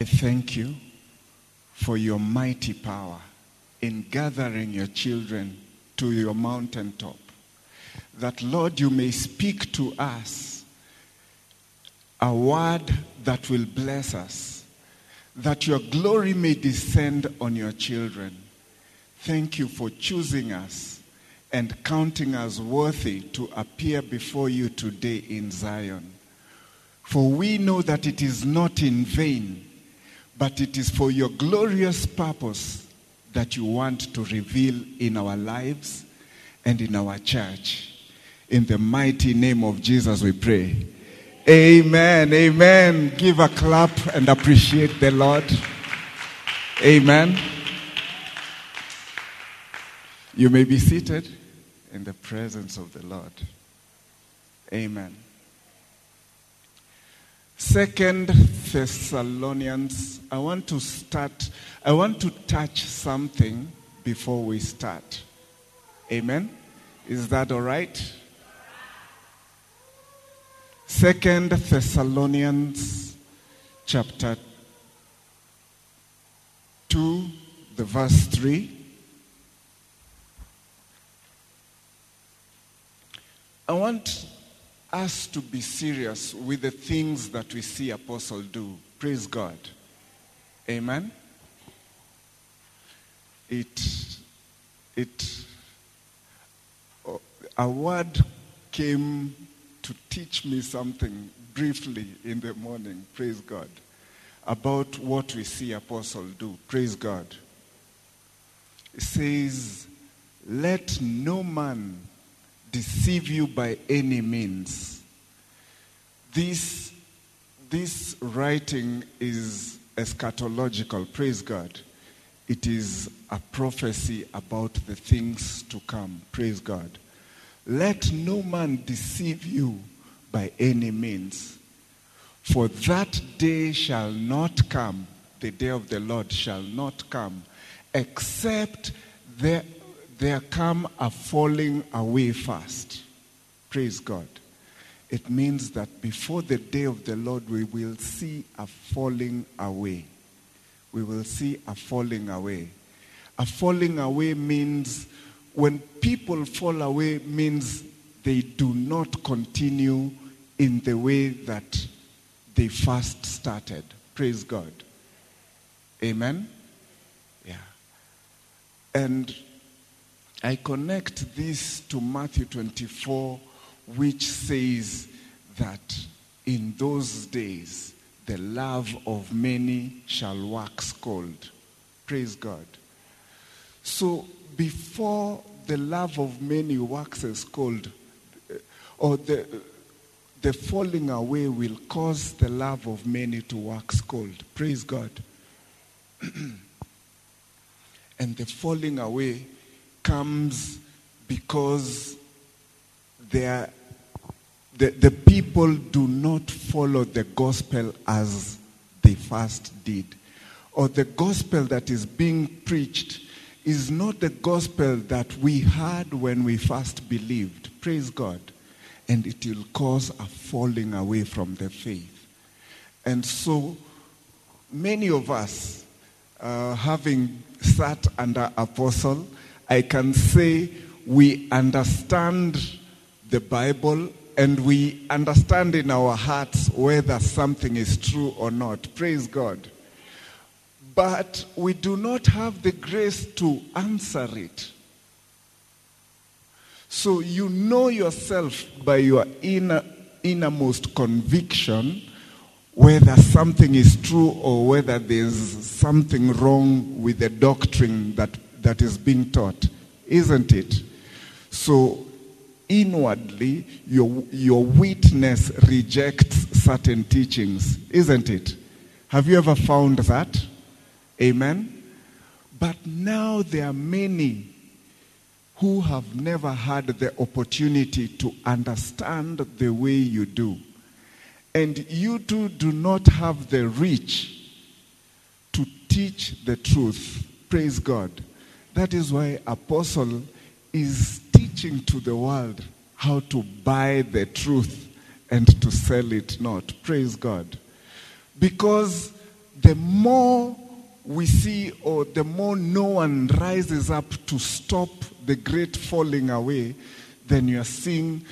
I thank you for your mighty power in gathering your children to your mountaintop. That, Lord, you may speak to us a word that will bless us, that your glory may descend on your children. Thank you for choosing us and counting us worthy to appear before you today in Zion. For we know that it is not in vain, but it is for your glorious purpose that you want to reveal in our lives and in our church. In the mighty name of Jesus, we pray. Amen. Amen. Give a clap and appreciate the Lord. Amen. You may be seated in the presence of the Lord. Amen. Second Thessalonians, I want to start, I want to touch something before we start. Amen. Is that all right? Second Thessalonians chapter 2, the verse 3. I want us to be serious with the things that we see apostle do. Praise God. Amen. It it a word came to teach me something briefly in the morning. Praise God. About what we see apostle do. Praise God. It says, "Let no man deceive you by any means. This, this writing is eschatological, praise God. It is a prophecy about the things to come, praise God. Let no man deceive you by any means, for that day shall not come, the day of the Lord shall not come, except there there come a falling away fast. Praise God. It means that before the day of the Lord, we will see a falling away. We will see a falling away. A falling away means when people fall away means they do not continue in the way that they first started. Praise God. Amen. Yeah. And I connect this to Matthew 24, which says that in those days the love of many shall wax cold. Praise God. So before the love of many waxes cold, eh, or the, the falling away will cause the love of many to wax cold. Praise God. and the falling away comes because the, the people do not follow the gospel as they first did. Or the gospel that is being preached is not the gospel that we heard when we first believed. Praise God. And it will cause a falling away from the faith. And so, many of us, uh, having sat under apostle, I can say we understand the Bible and we understand in our hearts whether something is true or not. Praise God. But we do not have the grace to answer it. So you know yourself by your inner, innermost conviction whether something is true or whether there's something wrong with the doctrine that that is being taught, isn't it? So inwardly, your, your witness rejects certain teachings, isn't it? Have you ever found that? Amen? But now there are many who have never had the opportunity to understand the way you do. And you too do not have the reach to teach the truth. Praise God. That is why Apostle is teaching to the world how to buy the truth and to sell it not. Praise God. Because the more we see, or the more no one rises up to stop the great falling away, then you are seeing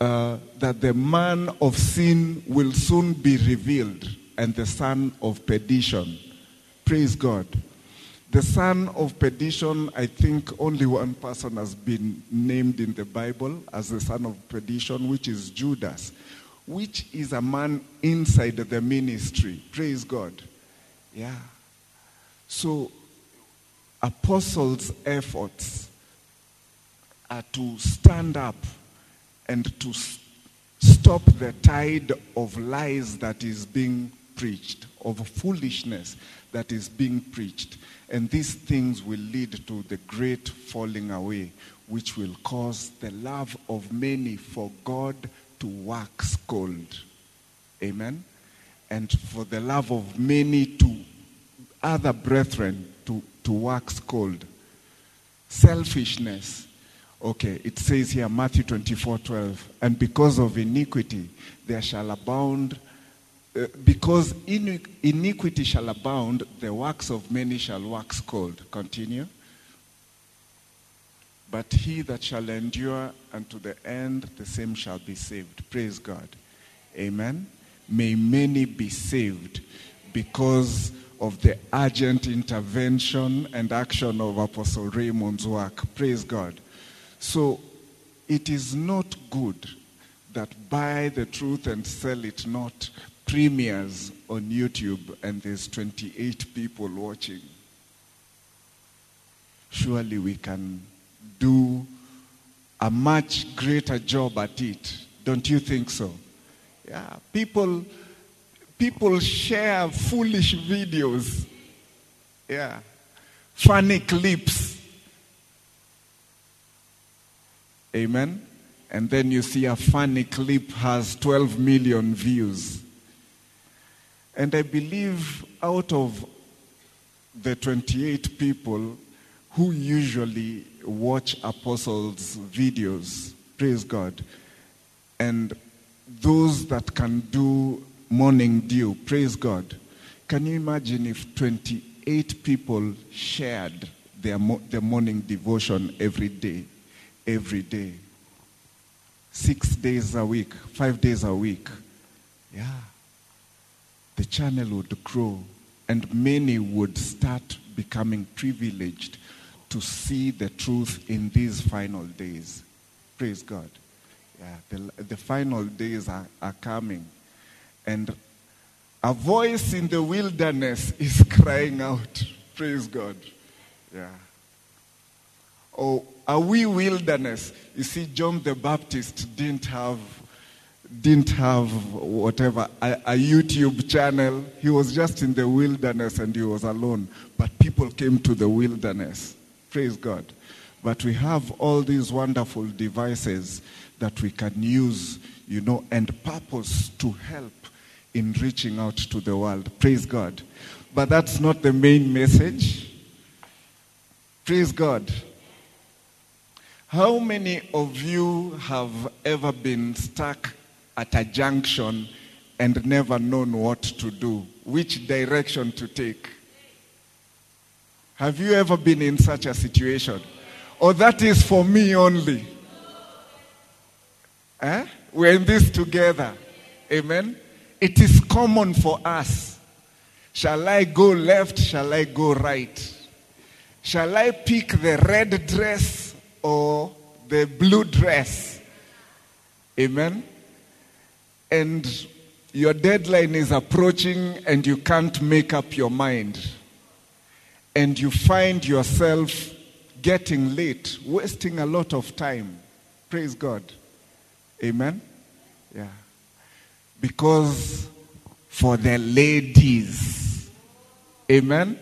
uh, that the man of sin will soon be revealed and the son of perdition. Praise God. The son of perdition, I think only one person has been named in the Bible as the son of perdition, which is Judas, which is a man inside the ministry. Praise God. Yeah. So, apostles' efforts are to stand up and to stop the tide of lies that is being preached, of foolishness that is being preached. And these things will lead to the great falling away, which will cause the love of many for God to wax cold. Amen? And for the love of many to other brethren to, to wax cold. Selfishness. Okay, it says here, Matthew 24 12, and because of iniquity there shall abound, because iniqu- iniquity shall abound, the works of many shall wax cold. Continue. But he that shall endure unto the end, the same shall be saved. Praise God. Amen. May many be saved because of the urgent intervention and action of Apostle Raymond's work. Praise God. So it is not good that buy the truth and sell it not premieres on YouTube and there's 28 people watching. Surely we can do a much greater job at it. Don't you think so? Yeah, people people share foolish videos. Yeah. Funny clips. Amen. And then you see a funny clip has 12 million views. And I believe out of the 28 people who usually watch apostles' videos, praise God, and those that can do morning dew, praise God. Can you imagine if 28 people shared their mo- the morning devotion every day, every day, six days a week, five days a week? Yeah. The channel would grow and many would start becoming privileged to see the truth in these final days. Praise God. Yeah, the, the final days are, are coming. And a voice in the wilderness is crying out. Praise God. Yeah. Oh, are we wilderness? You see, John the Baptist didn't have didn't have whatever a, a YouTube channel. He was just in the wilderness and he was alone. But people came to the wilderness. Praise God. But we have all these wonderful devices that we can use, you know, and purpose to help in reaching out to the world. Praise God. But that's not the main message. Praise God. How many of you have ever been stuck at a junction and never known what to do, which direction to take? Have you ever been in such a situation? Or that is for me only? Eh? We're in this together. Amen. It is common for us. Shall I go left? Shall I go right? Shall I pick the red dress or the blue dress? Amen. And your deadline is approaching and you can't make up your mind. And you find yourself getting late, wasting a lot of time. Praise God. Amen. Yeah. Because for the ladies. Amen.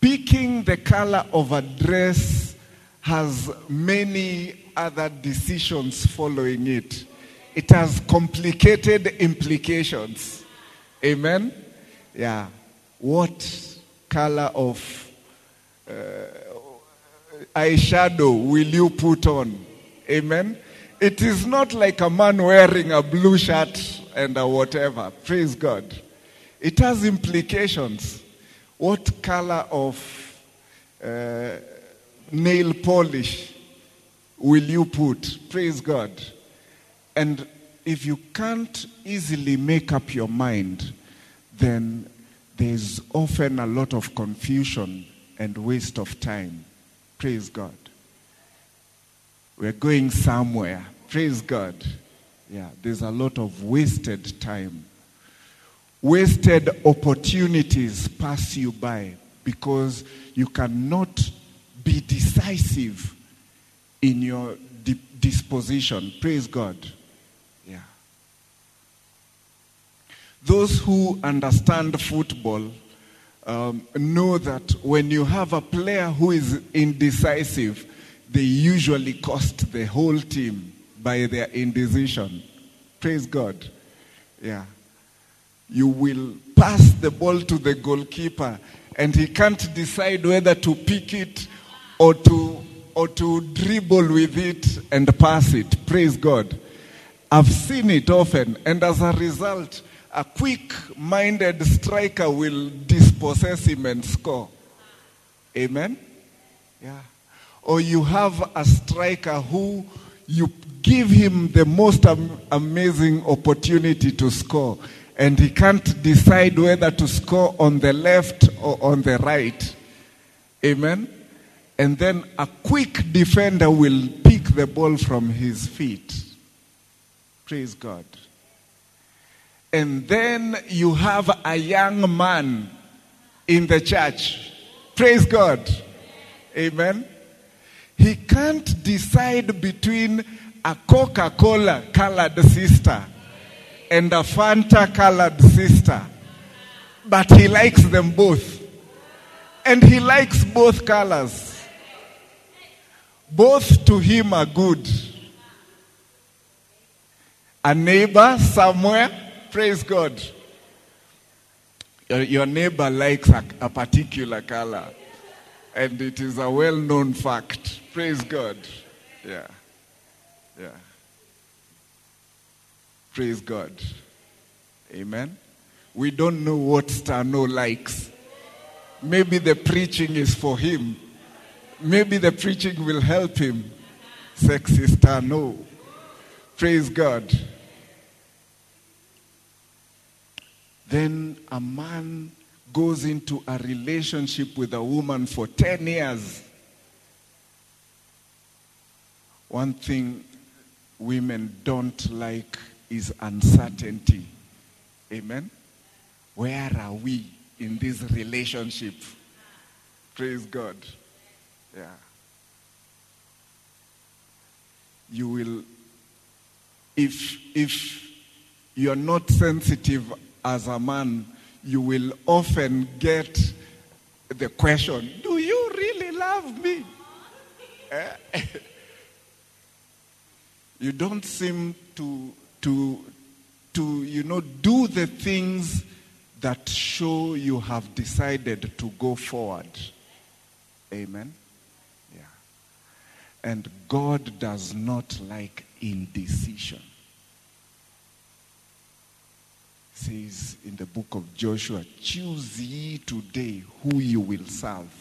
Picking the color of a dress has many other decisions following it. It has complicated implications. Amen. Yeah. What color of uh, eyeshadow will you put on? Amen. It is not like a man wearing a blue shirt and a whatever. Praise God. It has implications. What color of uh, nail polish will you put? Praise God. And if you can't easily make up your mind, then there's often a lot of confusion and waste of time. Praise God. We're going somewhere. Praise God. Yeah, there's a lot of wasted time. Wasted opportunities pass you by because you cannot be decisive in your di- disposition. Praise God. Yeah. Those who understand football um, know that when you have a player who is indecisive, they usually cost the whole team by their indecision. Praise God. Yeah. You will pass the ball to the goalkeeper and he can't decide whether to pick it or to or to dribble with it and pass it. Praise God. I've seen it often, and as a result, a quick minded striker will dispossess him and score. Amen? Yeah. Or you have a striker who you give him the most am- amazing opportunity to score, and he can't decide whether to score on the left or on the right. Amen? And then a quick defender will pick the ball from his feet. Praise God. And then you have a young man in the church. Praise God. Amen. He can't decide between a Coca Cola colored sister and a Fanta colored sister, but he likes them both. And he likes both colors. Both to him are good. A neighbor somewhere, praise God. Your, your neighbor likes a, a particular color, and it is a well known fact. Praise God. Yeah. Yeah. Praise God. Amen. We don't know what Stano likes. Maybe the preaching is for him. Maybe the preaching will help him. Sexy Stano. Praise God. Then a man goes into a relationship with a woman for 10 years. One thing women don't like is uncertainty. Amen? Where are we in this relationship? Praise God. Yeah. You will, if, if you're not sensitive as a man, you will often get the question, Do you really love me? Eh? you don't seem to, to, to, you know, do the things that show you have decided to go forward. Amen? Yeah. And God does not like indecision. Says in the book of Joshua, choose ye today who you will serve.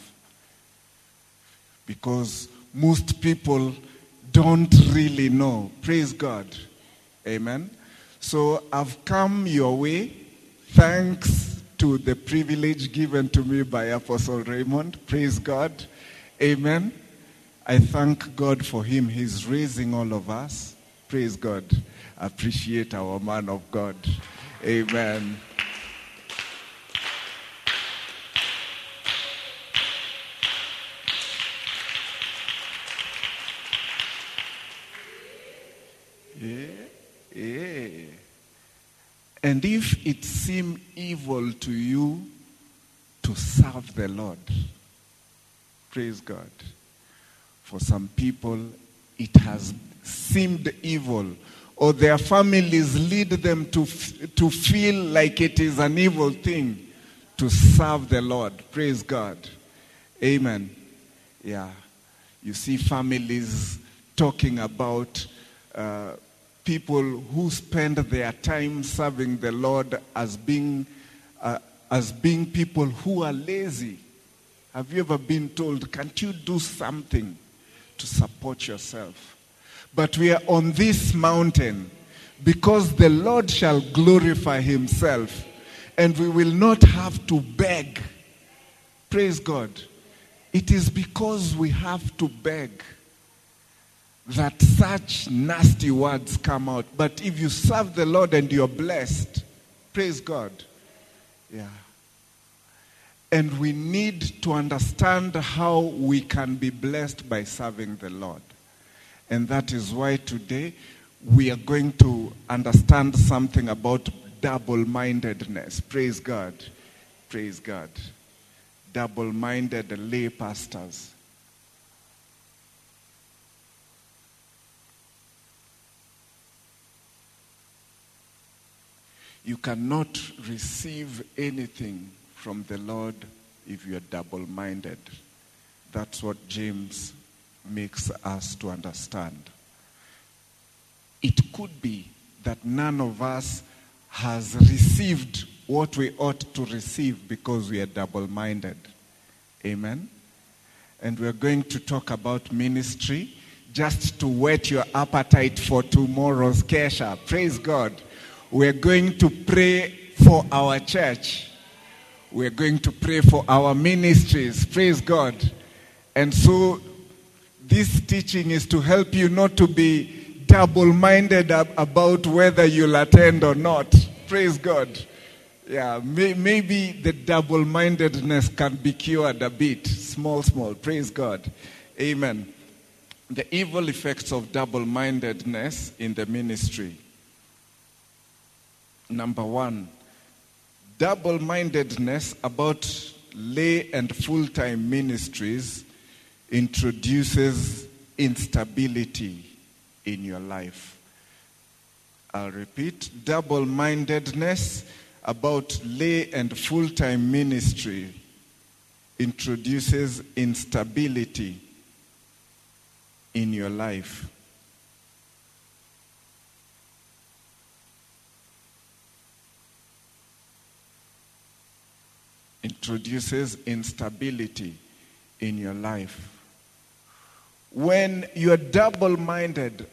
Because most people don't really know. Praise God. Amen. So I've come your way thanks to the privilege given to me by Apostle Raymond. Praise God. Amen. I thank God for him. He's raising all of us. Praise God. Appreciate our man of God. Amen. Yeah, yeah. And if it seem evil to you to serve the Lord, praise God. For some people, it has seemed evil, or their families lead them to, to feel like it is an evil thing to serve the Lord. Praise God. Amen. Yeah. You see families talking about uh, people who spend their time serving the Lord as being uh, as being people who are lazy. Have you ever been told, can't you do something to support yourself? But we are on this mountain because the Lord shall glorify himself and we will not have to beg. Praise God. It is because we have to beg that such nasty words come out. But if you serve the Lord and you're blessed, praise God. Yeah. And we need to understand how we can be blessed by serving the Lord. And that is why today we are going to understand something about double mindedness. Praise God. Praise God. Double minded lay pastors. You cannot receive anything from the Lord if you are double minded. That's what James makes us to understand. It could be that none of us has received what we ought to receive because we are double minded. Amen. And we're going to talk about ministry just to whet your appetite for tomorrow's Kesha. Praise God. We're going to pray for our church. We're going to pray for our ministries. Praise God. And so this teaching is to help you not to be double minded about whether you'll attend or not. Praise God. Yeah, may, maybe the double mindedness can be cured a bit. Small, small. Praise God. Amen. The evil effects of double mindedness in the ministry. Number one, double mindedness about lay and full time ministries introduces instability in your life. I'll repeat double mindedness about lay and full time ministry introduces instability in your life. Introduces instability in your life. When you're double minded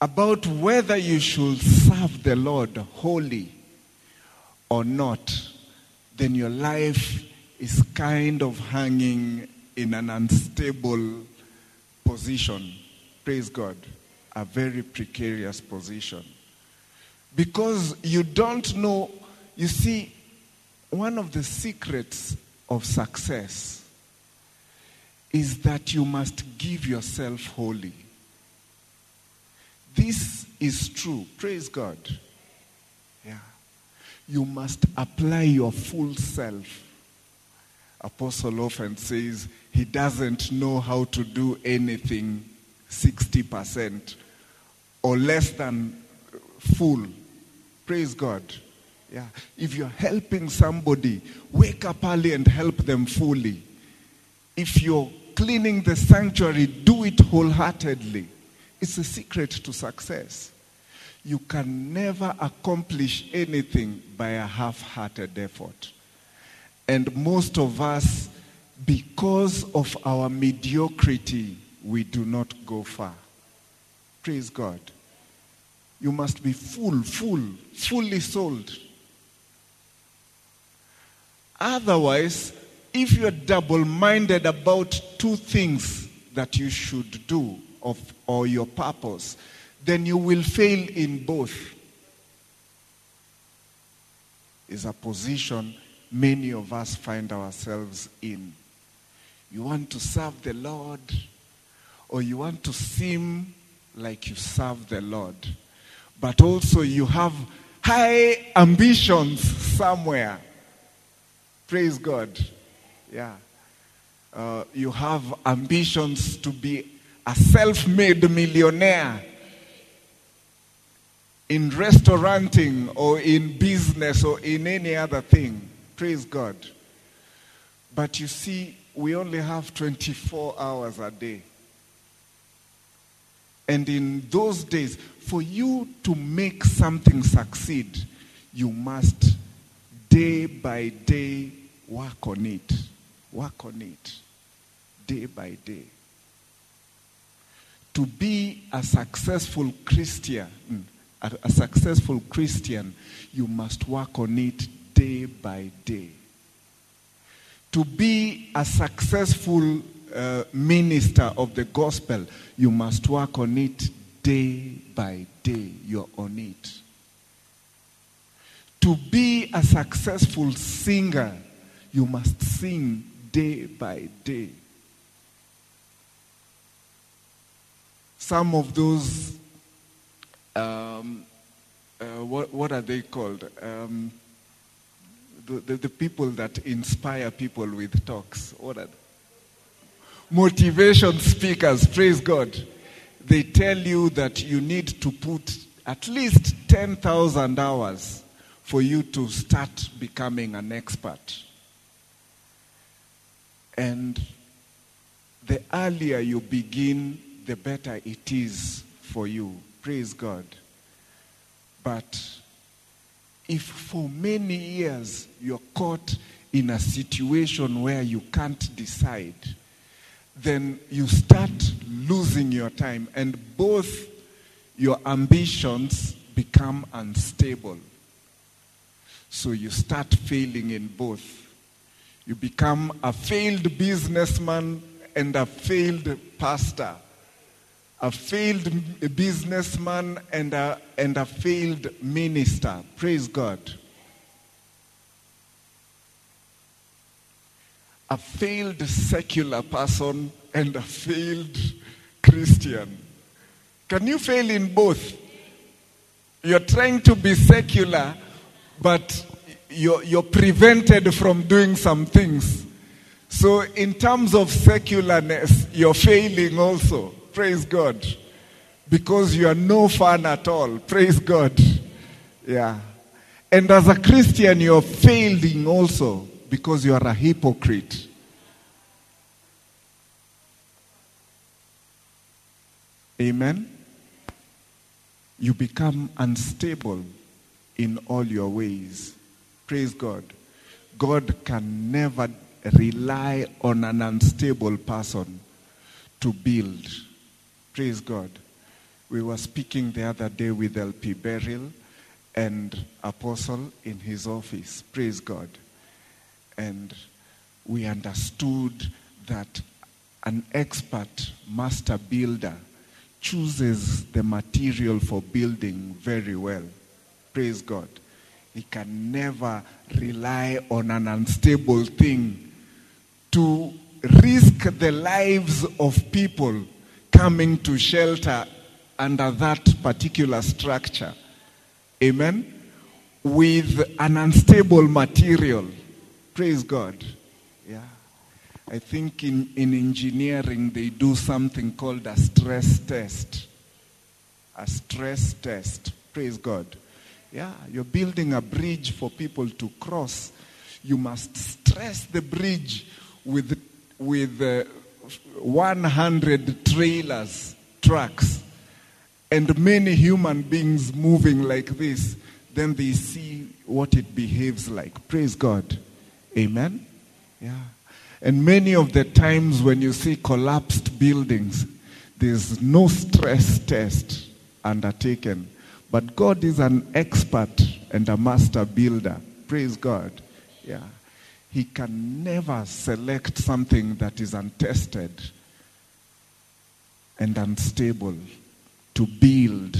about whether you should serve the Lord wholly or not, then your life is kind of hanging in an unstable position. Praise God. A very precarious position. Because you don't know, you see, one of the secrets of success is that you must give yourself wholly. This is true. Praise God. Yeah. You must apply your full self. Apostle often says he doesn't know how to do anything 60% or less than full. Praise God. Yeah. If you're helping somebody, wake up early and help them fully. If you're cleaning the sanctuary, do it wholeheartedly. It's a secret to success. You can never accomplish anything by a half hearted effort. And most of us, because of our mediocrity, we do not go far. Praise God. You must be full, full, fully sold. Otherwise, if you're double minded about two things that you should do of, or your purpose, then you will fail in both. Is a position many of us find ourselves in. You want to serve the Lord, or you want to seem like you serve the Lord, but also you have high ambitions somewhere. Praise God. Yeah. Uh, you have ambitions to be a self made millionaire in restauranting or in business or in any other thing. Praise God. But you see, we only have 24 hours a day. And in those days, for you to make something succeed, you must day by day, work on it. Work on it. Day by day. To be a successful Christian, a, a successful Christian, you must work on it day by day. To be a successful uh, minister of the gospel, you must work on it day by day. You're on it. To be a successful singer, you must sing day by day. Some of those, um, uh, what, what are they called? Um, the, the, the, people that inspire people with talks. What are they? Motivation speakers, praise God. They tell you that you need to put at least 10,000 hours for you to start becoming an expert. And the earlier you begin, the better it is for you. Praise God. But if for many years you're caught in a situation where you can't decide, then you start losing your time, and both your ambitions become unstable. So you start failing in both. You become a failed businessman and a failed pastor, a failed businessman and a, and a failed minister. Praise God. A failed secular person and a failed Christian. Can you fail in both? You're trying to be secular, but you're, you're prevented from doing some things. So, in terms of secularness, you're failing also. Praise God. Because you are no fun at all. Praise God. Yeah. And as a Christian, you're failing also because you are a hypocrite. Amen. You become unstable in all your ways. Praise God. God can never rely on an unstable person to build. Praise God. We were speaking the other day with LP Beryl and Apostle in his office. Praise God. And we understood that an expert master builder chooses the material for building very well. Praise God. He can never rely on an unstable thing to risk the lives of people coming to shelter under that particular structure. Amen. With an unstable material. Praise God. Yeah. I think in, in engineering they do something called a stress test. A stress test. Praise God. Yeah, you're building a bridge for people to cross. You must stress the bridge with, with uh, 100 trailers, trucks, and many human beings moving like this. Then they see what it behaves like. Praise God. Amen. Yeah. And many of the times when you see collapsed buildings, there's no stress test undertaken. But God is an expert and a master builder. Praise God. Yeah. He can never select something that is untested and unstable to build.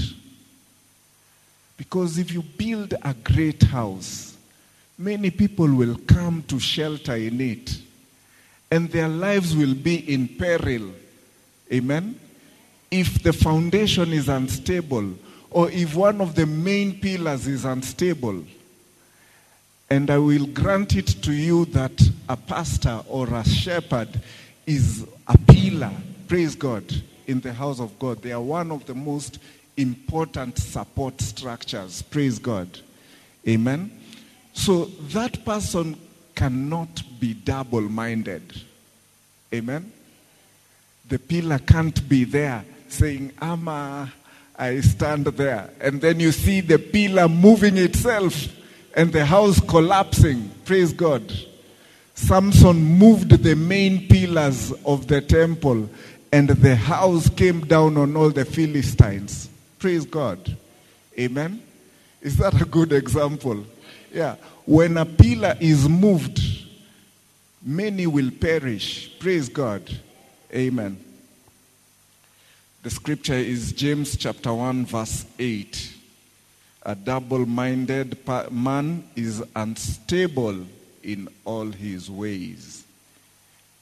Because if you build a great house, many people will come to shelter in it, and their lives will be in peril. Amen? If the foundation is unstable, or if one of the main pillars is unstable, and I will grant it to you that a pastor or a shepherd is a pillar, praise God, in the house of God. They are one of the most important support structures, praise God. Amen. So that person cannot be double minded. Amen. The pillar can't be there saying, Ama, I stand there. And then you see the pillar moving itself and the house collapsing. Praise God. Samson moved the main pillars of the temple, and the house came down on all the Philistines. Praise God. Amen. Is that a good example? Yeah. When a pillar is moved, many will perish. Praise God. Amen. The scripture is James chapter 1, verse 8. A double minded man is unstable in all his ways.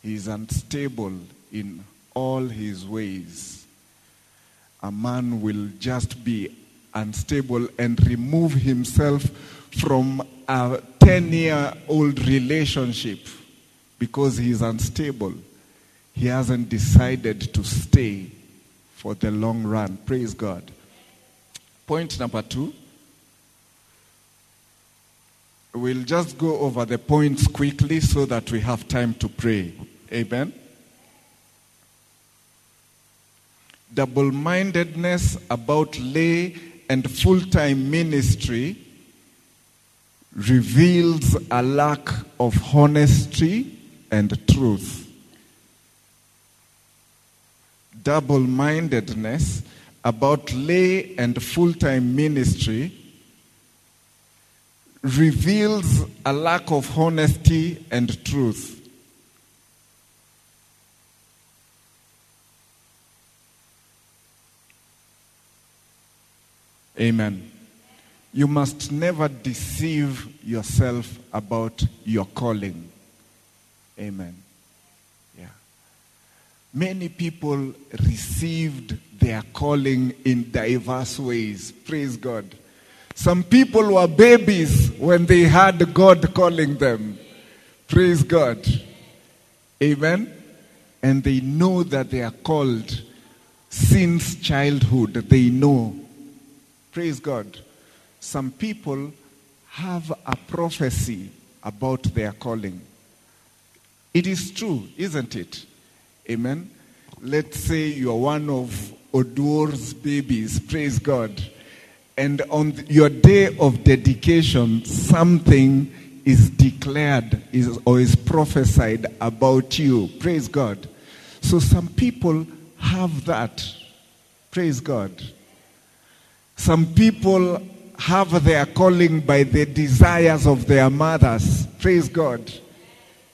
He is unstable in all his ways. A man will just be unstable and remove himself from a 10 year old relationship because he is unstable. He hasn't decided to stay for the long run. Praise God. Point number two. We'll just go over the points quickly so that we have time to pray. Amen. Double mindedness about lay and full time ministry reveals a lack of honesty and truth double mindedness about lay and full time ministry reveals a lack of honesty and truth. Amen. You must never deceive yourself about your calling. Amen. Many people received their calling in diverse ways. Praise God. Some people were babies when they had God calling them. Praise God. Amen. And they know that they are called since childhood. They know. Praise God. Some people have a prophecy about their calling. It is true, isn't it? Amen. Let's say you are one of Odor's babies. Praise God. And on your day of dedication, something is declared is, or is prophesied about you. Praise God. So some people have that. Praise God. Some people have their calling by the desires of their mothers. Praise God.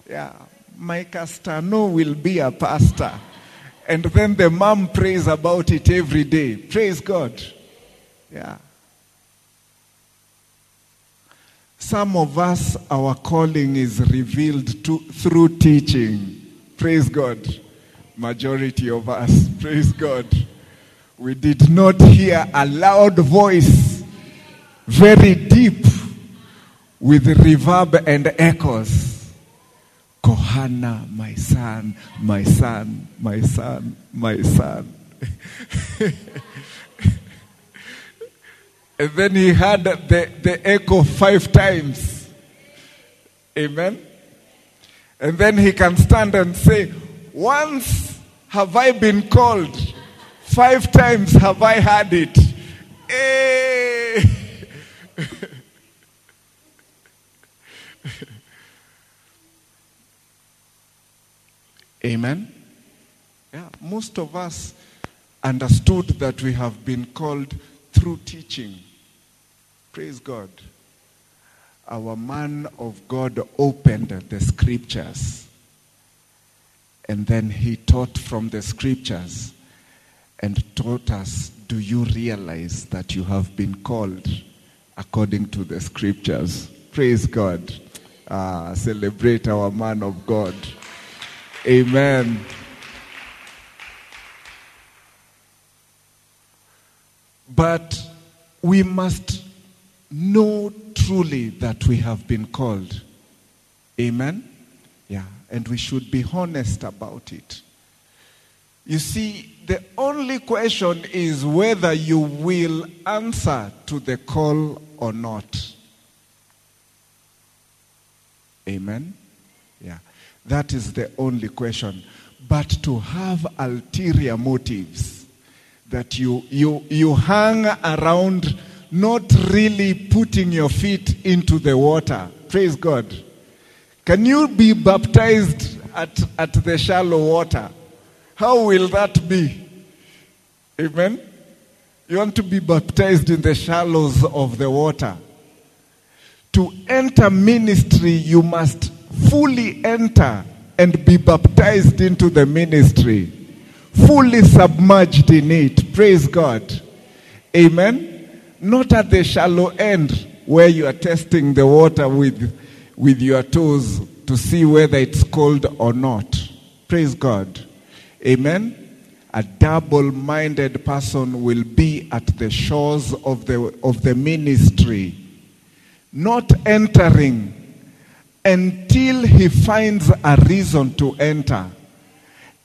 Yeah my Castano will be a pastor. And then the mom prays about it every day. Praise God. Yeah. Some of us, our calling is revealed to, through teaching. Praise God. Majority of us. Praise God. We did not hear a loud voice, very deep, with reverb and echoes. Kohana, my son, my son, my son, my son. and then he had the, the echo five times. Amen. And then he can stand and say, Once have I been called, five times have I had it. Hey! Eh. Amen? Yeah, most of us understood that we have been called through teaching. Praise God. Our man of God opened the scriptures and then he taught from the scriptures and taught us do you realize that you have been called according to the scriptures? Praise God. Uh, celebrate our man of God. Amen. But we must know truly that we have been called. Amen? Yeah, and we should be honest about it. You see, the only question is whether you will answer to the call or not. Amen? Yeah. That is the only question. But to have ulterior motives, that you, you, you hang around not really putting your feet into the water. Praise God. Can you be baptized at, at the shallow water? How will that be? Amen. You want to be baptized in the shallows of the water. To enter ministry, you must fully enter and be baptized into the ministry, fully submerged in it. Praise God. Amen. Not at the shallow end where you are testing the water with, with your toes to see whether it's cold or not. Praise God. Amen. A double minded person will be at the shores of the, of the ministry, not entering until he finds a reason to enter.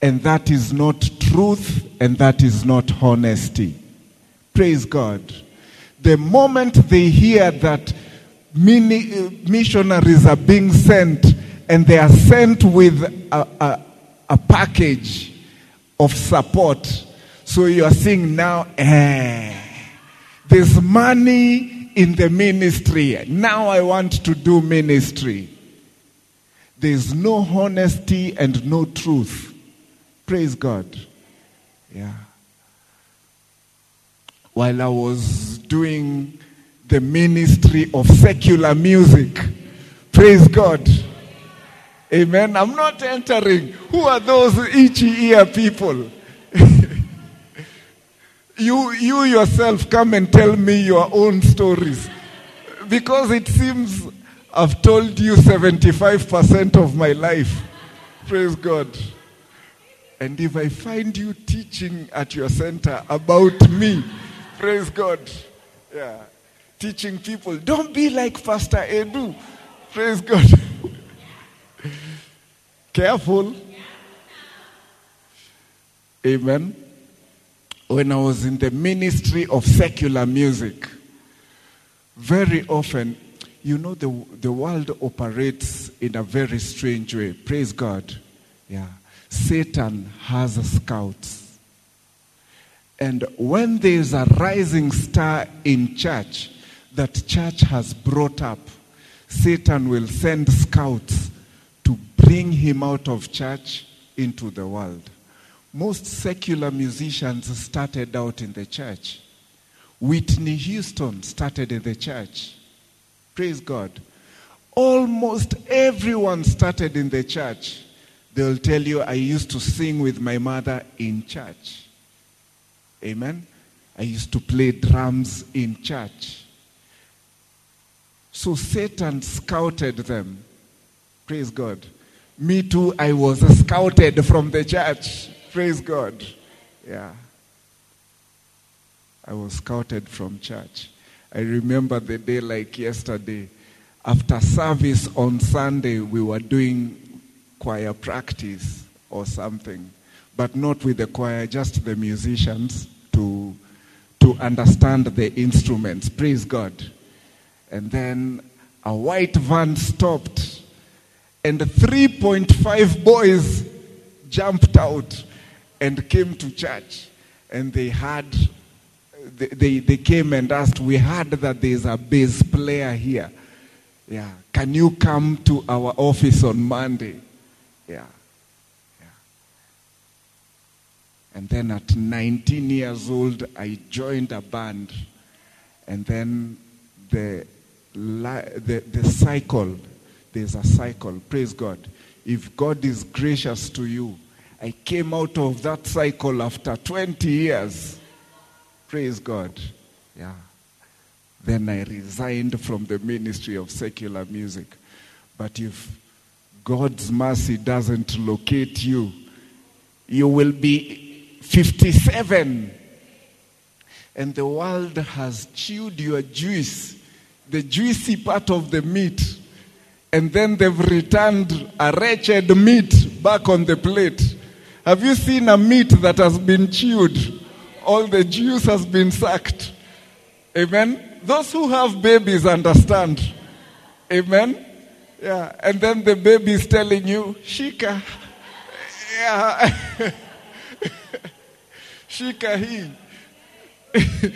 And that is not truth and that is not honesty. Praise God. The moment they hear that missionaries are being sent and they are sent with a, a, a package of support, so you are seeing now, eh, there's money in the ministry. Now I want to do ministry. There's no honesty and no truth. Praise God. Yeah. While I was doing the ministry of secular music, praise God. Amen. I'm not entering. Who are those itchy ear people? you, you yourself come and tell me your own stories. Because it seems I've told you 75% of my life. Praise God. And if I find you teaching at your center about me, praise God. Yeah. Teaching people, don't be like Pastor Edu. Praise God. Careful. Amen. When I was in the ministry of secular music, very often, you know, the, the world operates in a very strange way. Praise God. Yeah. Satan has scouts. And when there's a rising star in church that church has brought up, Satan will send scouts to bring him out of church into the world. Most secular musicians started out in the church. Whitney Houston started in the church. Praise God. Almost everyone started in the church. They'll tell you, I used to sing with my mother in church. Amen. I used to play drums in church. So Satan scouted them. Praise God. Me too, I was scouted from the church. Praise God. Yeah. I was scouted from church. I remember the day like yesterday. After service on Sunday, we were doing choir practice or something, but not with the choir, just the musicians to, to understand the instruments. Praise God. And then a white van stopped, and 3.5 boys jumped out and came to church. And they had, they, they, came and asked, We heard that there's a bass player here. Yeah. Can you come to our office on Monday? Yeah. yeah. And then at 19 years old, I joined a band. And then the, the, the cycle, there's a cycle. Praise God. If God is gracious to you, I came out of that cycle after 20 years. Praise God. Yeah. Then I resigned from the ministry of secular music. But if God's mercy doesn't locate you, you will be 57. And the world has chewed your juice, the juicy part of the meat. And then they've returned a wretched meat back on the plate. Have you seen a meat that has been chewed? All the juice has been sucked. Amen. Those who have babies understand. Amen. Yeah. And then the baby is telling you, Shika. Yeah. Shika he.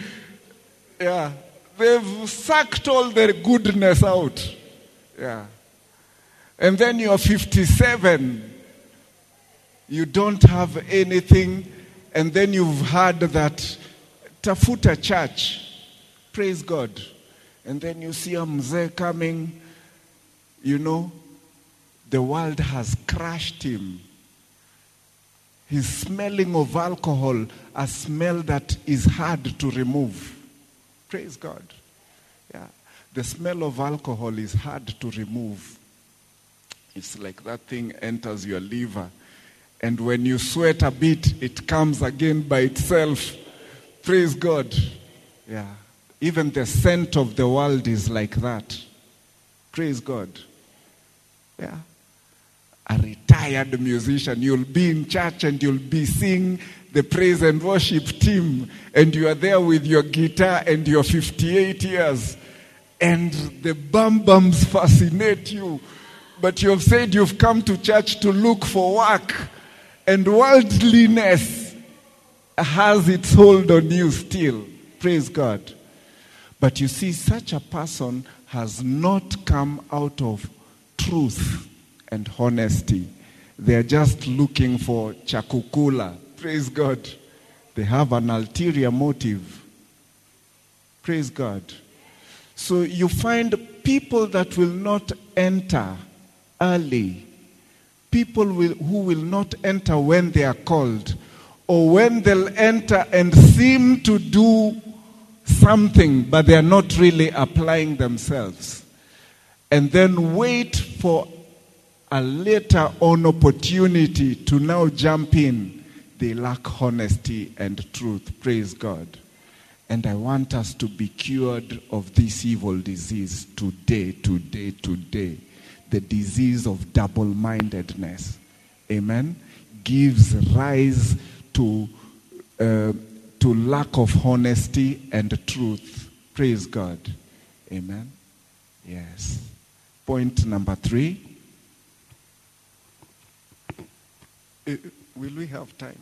yeah. They've sucked all their goodness out. Yeah. And then you're 57. You don't have anything. And then you've heard that Tafuta church. Praise God. And then you see a mzee coming. You know, the world has crushed him. He's smelling of alcohol, a smell that is hard to remove. Praise God. Yeah. The smell of alcohol is hard to remove. It's like that thing enters your liver. And when you sweat a bit, it comes again by itself. Praise God. Yeah. Even the scent of the world is like that. Praise God. Yeah. A retired musician, you'll be in church and you'll be singing the praise and worship team, and you are there with your guitar and your 58 years, and the bum bums fascinate you. But you have said you've come to church to look for work, and worldliness has its hold on you still. Praise God. But you see, such a person has not come out of truth and honesty. They are just looking for chakukula. Praise God. They have an ulterior motive. Praise God. So you find people that will not enter early, people will, who will not enter when they are called, or when they'll enter and seem to do something, but they are not really applying themselves. And then wait for a later on opportunity to now jump in. They lack honesty and truth. Praise God. And I want us to be cured of this evil disease today, today, today. The disease of double mindedness. Amen. Gives rise to. Uh, to lack of honesty and truth. Praise God. Amen. Yes. Point number three. Uh, will we have time?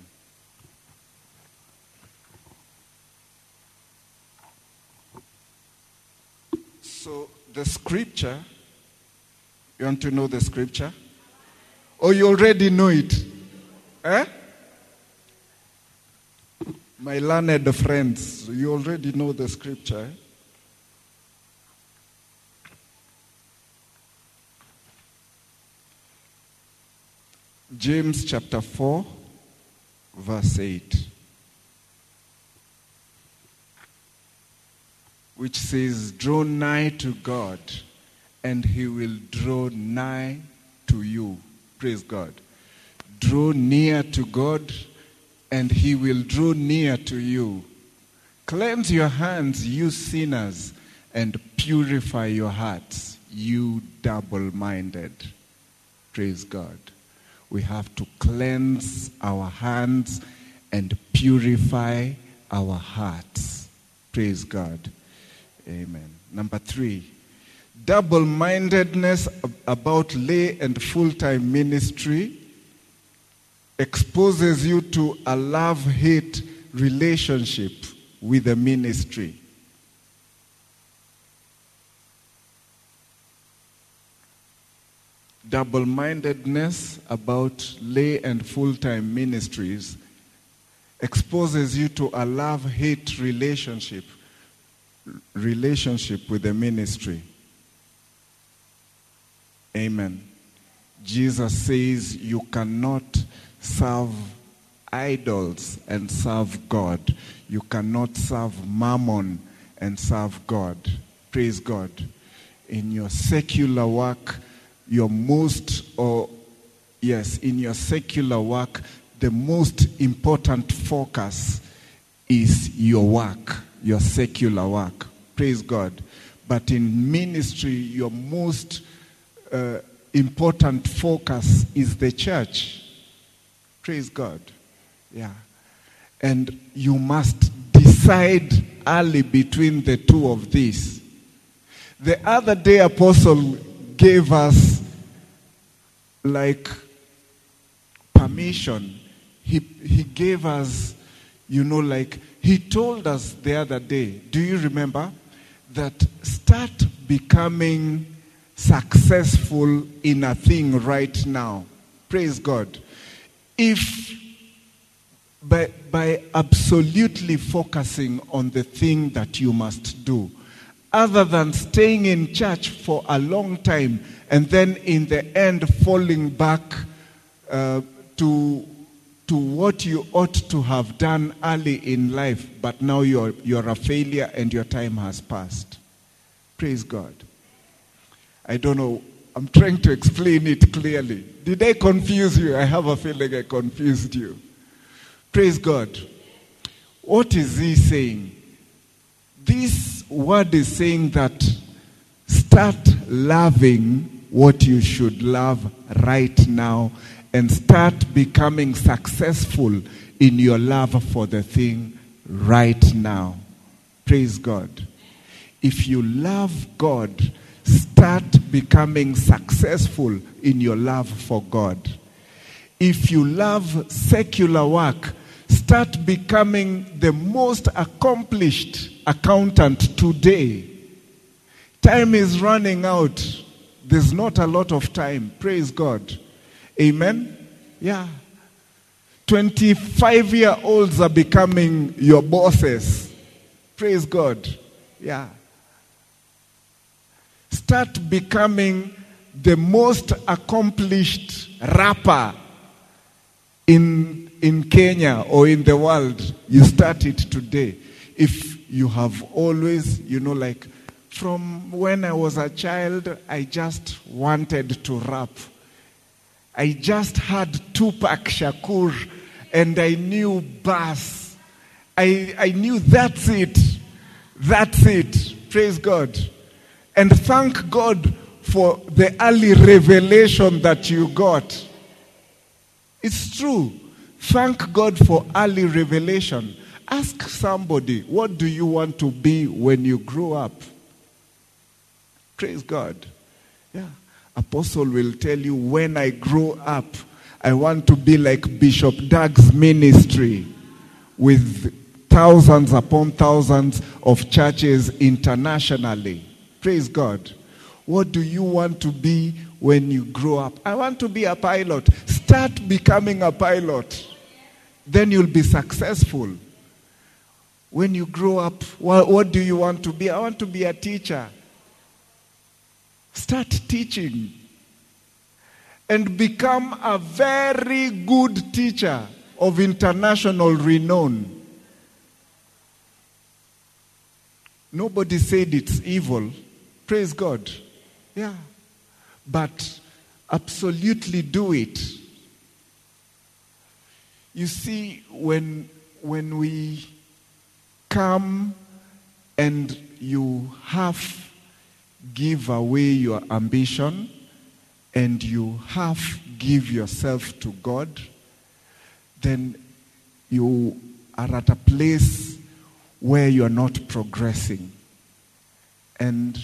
So, the scripture, you want to know the scripture? Or oh, you already know it? Eh? My learned friends, you already know the scripture. Eh? James chapter 4, verse 8. Which says, Draw nigh to God, and he will draw nigh to you. Praise God. Draw near to God, and he will draw near to you. Cleanse your hands, you sinners, and purify your hearts, you double minded. Praise God we have to cleanse our hands and purify our hearts. Praise God. Amen. Number three, double mindedness about lay and full time ministry exposes you to a love hate relationship with the ministry. double mindedness about lay and full time ministries exposes you to a love hate relationship relationship with the ministry amen jesus says you cannot serve idols and serve god you cannot serve mammon and serve god praise god in your secular work your most, or yes, in your secular work, the most important focus is your work, your secular work. Praise God. But in ministry, your most uh, important focus is the church. Praise God. Yeah. And you must decide early between the two of these. The other day, Apostle gave us like permission. He, he gave us, you know, like he told us the other day. Do you remember? that start becoming successful in a thing right now. Praise God. If by, by absolutely focusing on the thing that you must do, other than staying in church for a long time and then in the end falling back uh, to, to what you ought to have done early in life, but now you're, you're a failure and your time has passed. Praise God. I don't know. I'm trying to explain it clearly. Did I confuse you? I have a feeling I confused you. Praise God. What is he saying? This word is saying that start loving what you should love right now and start becoming successful in your love for the thing right now. Praise God. If you love God, start becoming successful in your love for God. If you love secular work, start becoming the most accomplished accountant today. Time is running out. There's not a lot of time. Praise God. Amen? Yeah. 25 year olds are becoming your bosses. Praise God. Yeah. Start becoming the most accomplished rapper in, in Kenya or in the world. You start it today. If you have always, you know, like from when I was a child, I just wanted to rap. I just had Tupac Shakur and I knew bass. I, I knew that's it. That's it. Praise God. And thank God for the early revelation that you got. It's true. Thank God for early revelation. Ask somebody, what do you want to be when you grow up? Praise God. Yeah. Apostle will tell you, when I grow up, I want to be like Bishop Dag's ministry with thousands upon thousands of churches internationally. Praise God. What do you want to be when you grow up? I want to be a pilot. Start becoming a pilot. Then you'll be successful. When you grow up, what, what do you want to be? I want to be a teacher. Start teaching and become a very good teacher of international renown. Nobody said it's evil. Praise God. Yeah. But absolutely do it. You see, when, when we come and you have give away your ambition and you have give yourself to God, then you are at a place where you are not progressing. And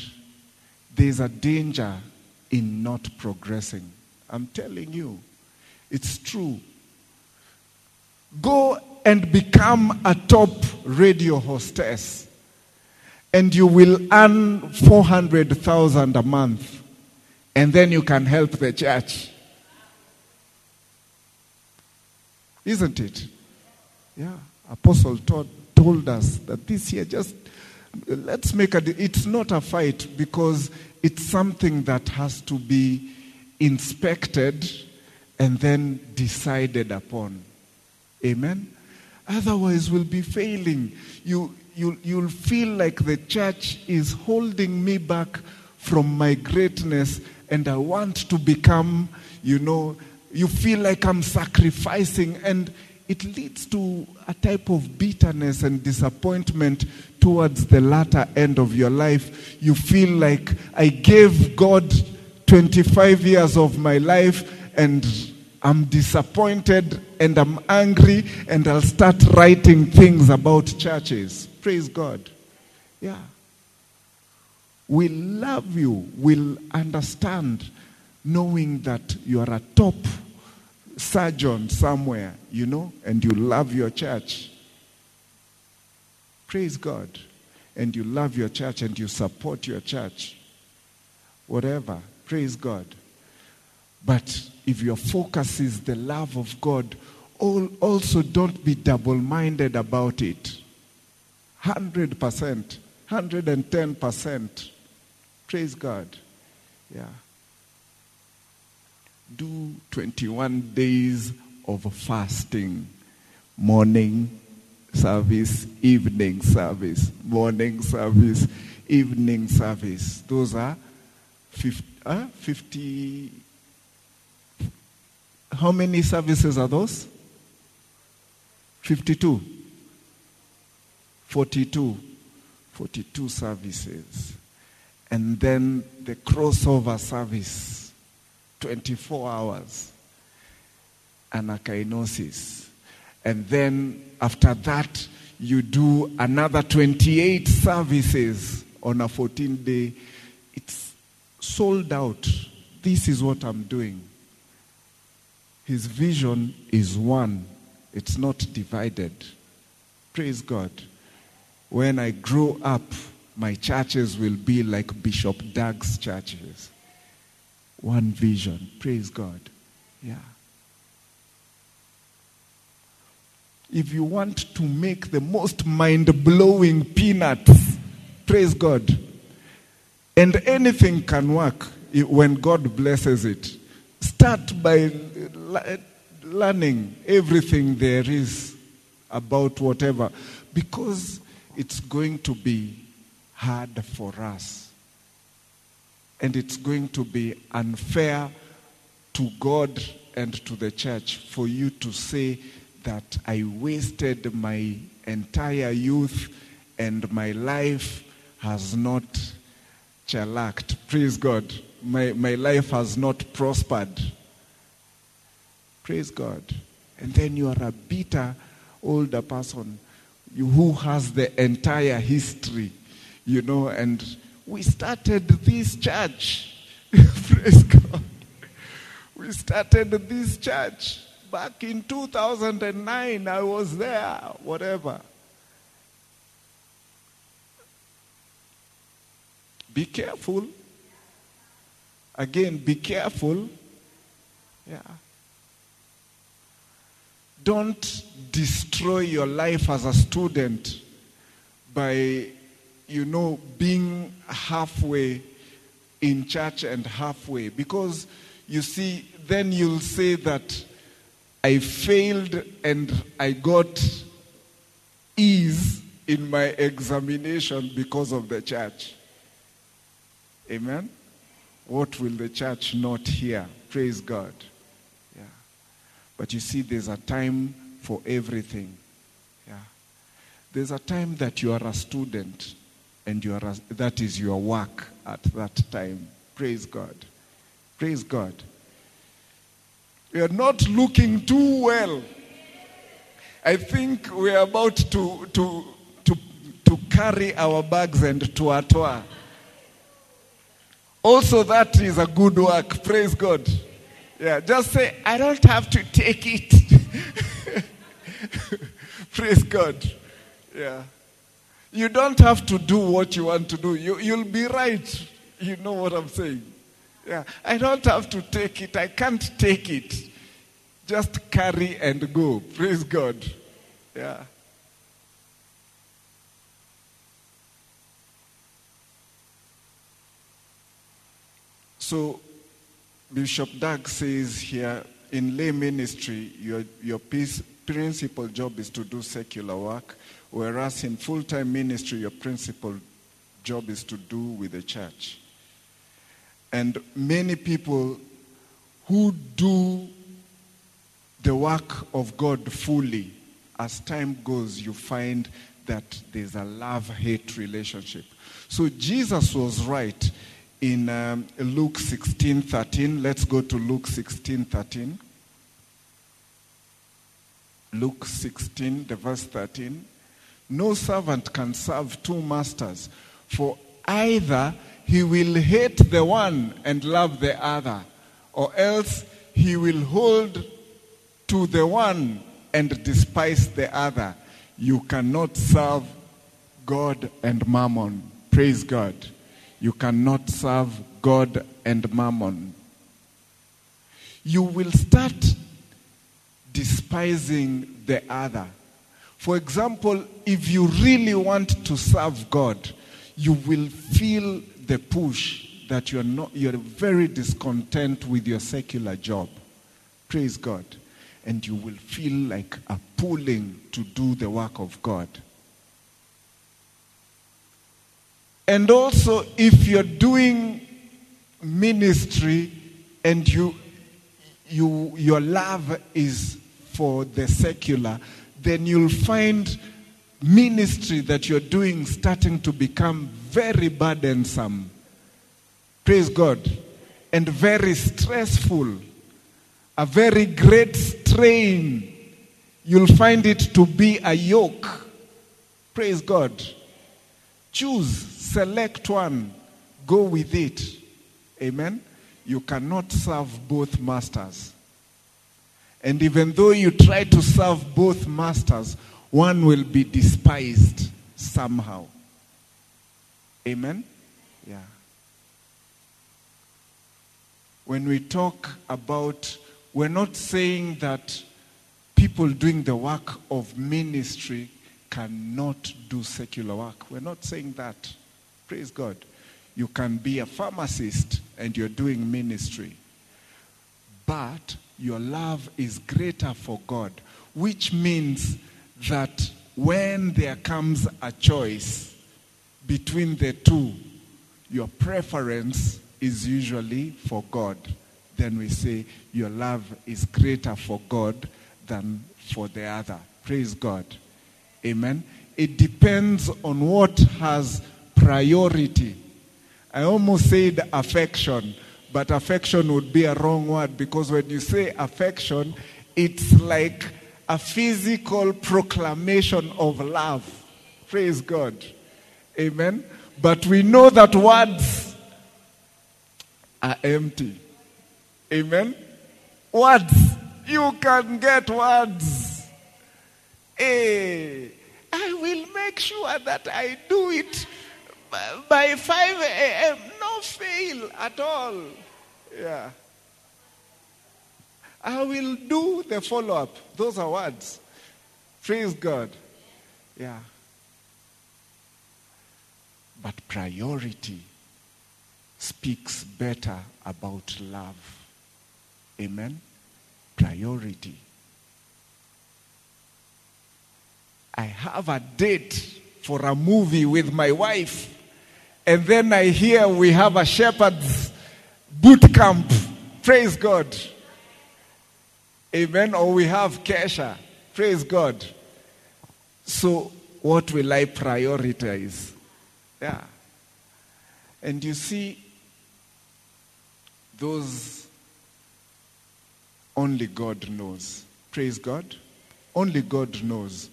there's a danger in not progressing. I'm telling you, it's true. Go and become a top radio hostess, and you will earn 400,000 a month, and then you can help the church. Isn't it? Yeah. Apostle told, told us that this year just let's make a it's not a fight because it's something that has to be inspected and then decided upon. Amen? Otherwise we'll be failing. You you you'll feel like the church is holding me back from my greatness and i want to become you know you feel like i'm sacrificing and it leads to a type of bitterness and disappointment towards the latter end of your life. You feel like I gave God 25 years of my life and I'm disappointed and I'm angry and I'll start writing things about churches. Praise God. Yeah. We'll love you, we'll understand knowing that you are a top surgeon somewhere, you know, and you love your church. Praise God. and you love your church and you support your church, whatever, praise God. But if your focus is the love of God, also don't be double minded about it. 100%, 110%. Praise God. Yeah. Do 21 days of fasting. Morning service, evening service, morning service, evening service. Those are 50, uh, 50 how many services are those? 52. 42. 42 services. And then the crossover service, 24 hours. Anakainosis. And then after that, you do another 28 services on a 14 day. It's sold out. This is what I'm doing. His vision is one, it's not divided. Praise God. When I grow up, my churches will be like Bishop Dag's churches. One vision. Praise God. Yeah. If you want to make the most mind blowing peanuts, praise God. And anything can work when God blesses it. Start by uh, learning everything there is about whatever because it's going to be hard for us. And it's going to be unfair to God and to the church for you to say that I wasted my entire youth and my life has not chalaked. Praise God. My, my life has not prospered. Praise God. And then you are a bitter older person who has the entire history, you know, and we started this church. Praise God. We started this church back in 2009. I was there, whatever. Be careful. Again, be careful. Yeah. Don't destroy your life as a student by, you know, being halfway in church and halfway. Because, you see, then you'll say that I failed and I got ease in my examination because of the church. Amen? What will the church not hear? Praise God. Yeah. But you see, there's a time for everything. Yeah. There's a time that you are a student and that is your work at that time. Praise God. Praise God. We are not looking too well. I think we are about to, to, to, to carry our bags and to atoa. Also, that is a good work. Praise God. Yeah, just say, I don't have to take it. Praise God. Yeah. You don't have to do what you want to do. You, you'll be right. You know what I'm saying. Yeah. I don't have to take it. I can't take it. Just carry and go. Praise God. Yeah. So, Bishop Dag says here in lay ministry, your, your principal job is to do secular work, whereas in full time ministry, your principal job is to do with the church. And many people who do the work of God fully, as time goes, you find that there's a love hate relationship. So Jesus was right in um, Luke 16 13. Let's go to Luke 16 13. Luke 16, the verse 13. No servant can serve two masters, for either he will hate the one and love the other, or else he will hold to the one and despise the other. You cannot serve God and mammon. Praise God. You cannot serve God and mammon. You will start despising the other. For example, if you really want to serve God, you will feel the push that you're not you're very discontent with your secular job. Praise God. And you will feel like a pulling to do the work of God. And also if you're doing ministry and you you your love is for the secular, then you'll find ministry that you're doing starting to become very burdensome. Praise God. And very stressful. A very great strain. You'll find it to be a yoke. Praise God. Choose, select one, go with it. Amen. You cannot serve both masters. And even though you try to serve both masters, one will be despised somehow. Amen? Yeah. When we talk about, we're not saying that people doing the work of ministry cannot do secular work. We're not saying that. Praise God. You can be a pharmacist and you're doing ministry. But your love is greater for God, which means that when there comes a choice between the two, your preference is usually for God. Then we say your love is greater for God than for the other. Praise God. Amen. It depends on what has priority. I almost said affection, but affection would be a wrong word because when you say affection, it's like a physical proclamation of love. Praise God. Amen. But we know that words are empty. Amen. Words. You can get words. Hey, I will make sure that I do it by 5 a.m. No fail at all. Yeah. I will do the follow up. Those are words. Praise God. Yeah. But priority speaks better about love. Amen? Priority. I have a date for a movie with my wife, and then I hear we have a shepherd's boot camp. Praise God. Amen. Or we have Kesha. Praise God. So, what will I prioritize? Yeah. And you see, those only God knows. Praise God. Only God knows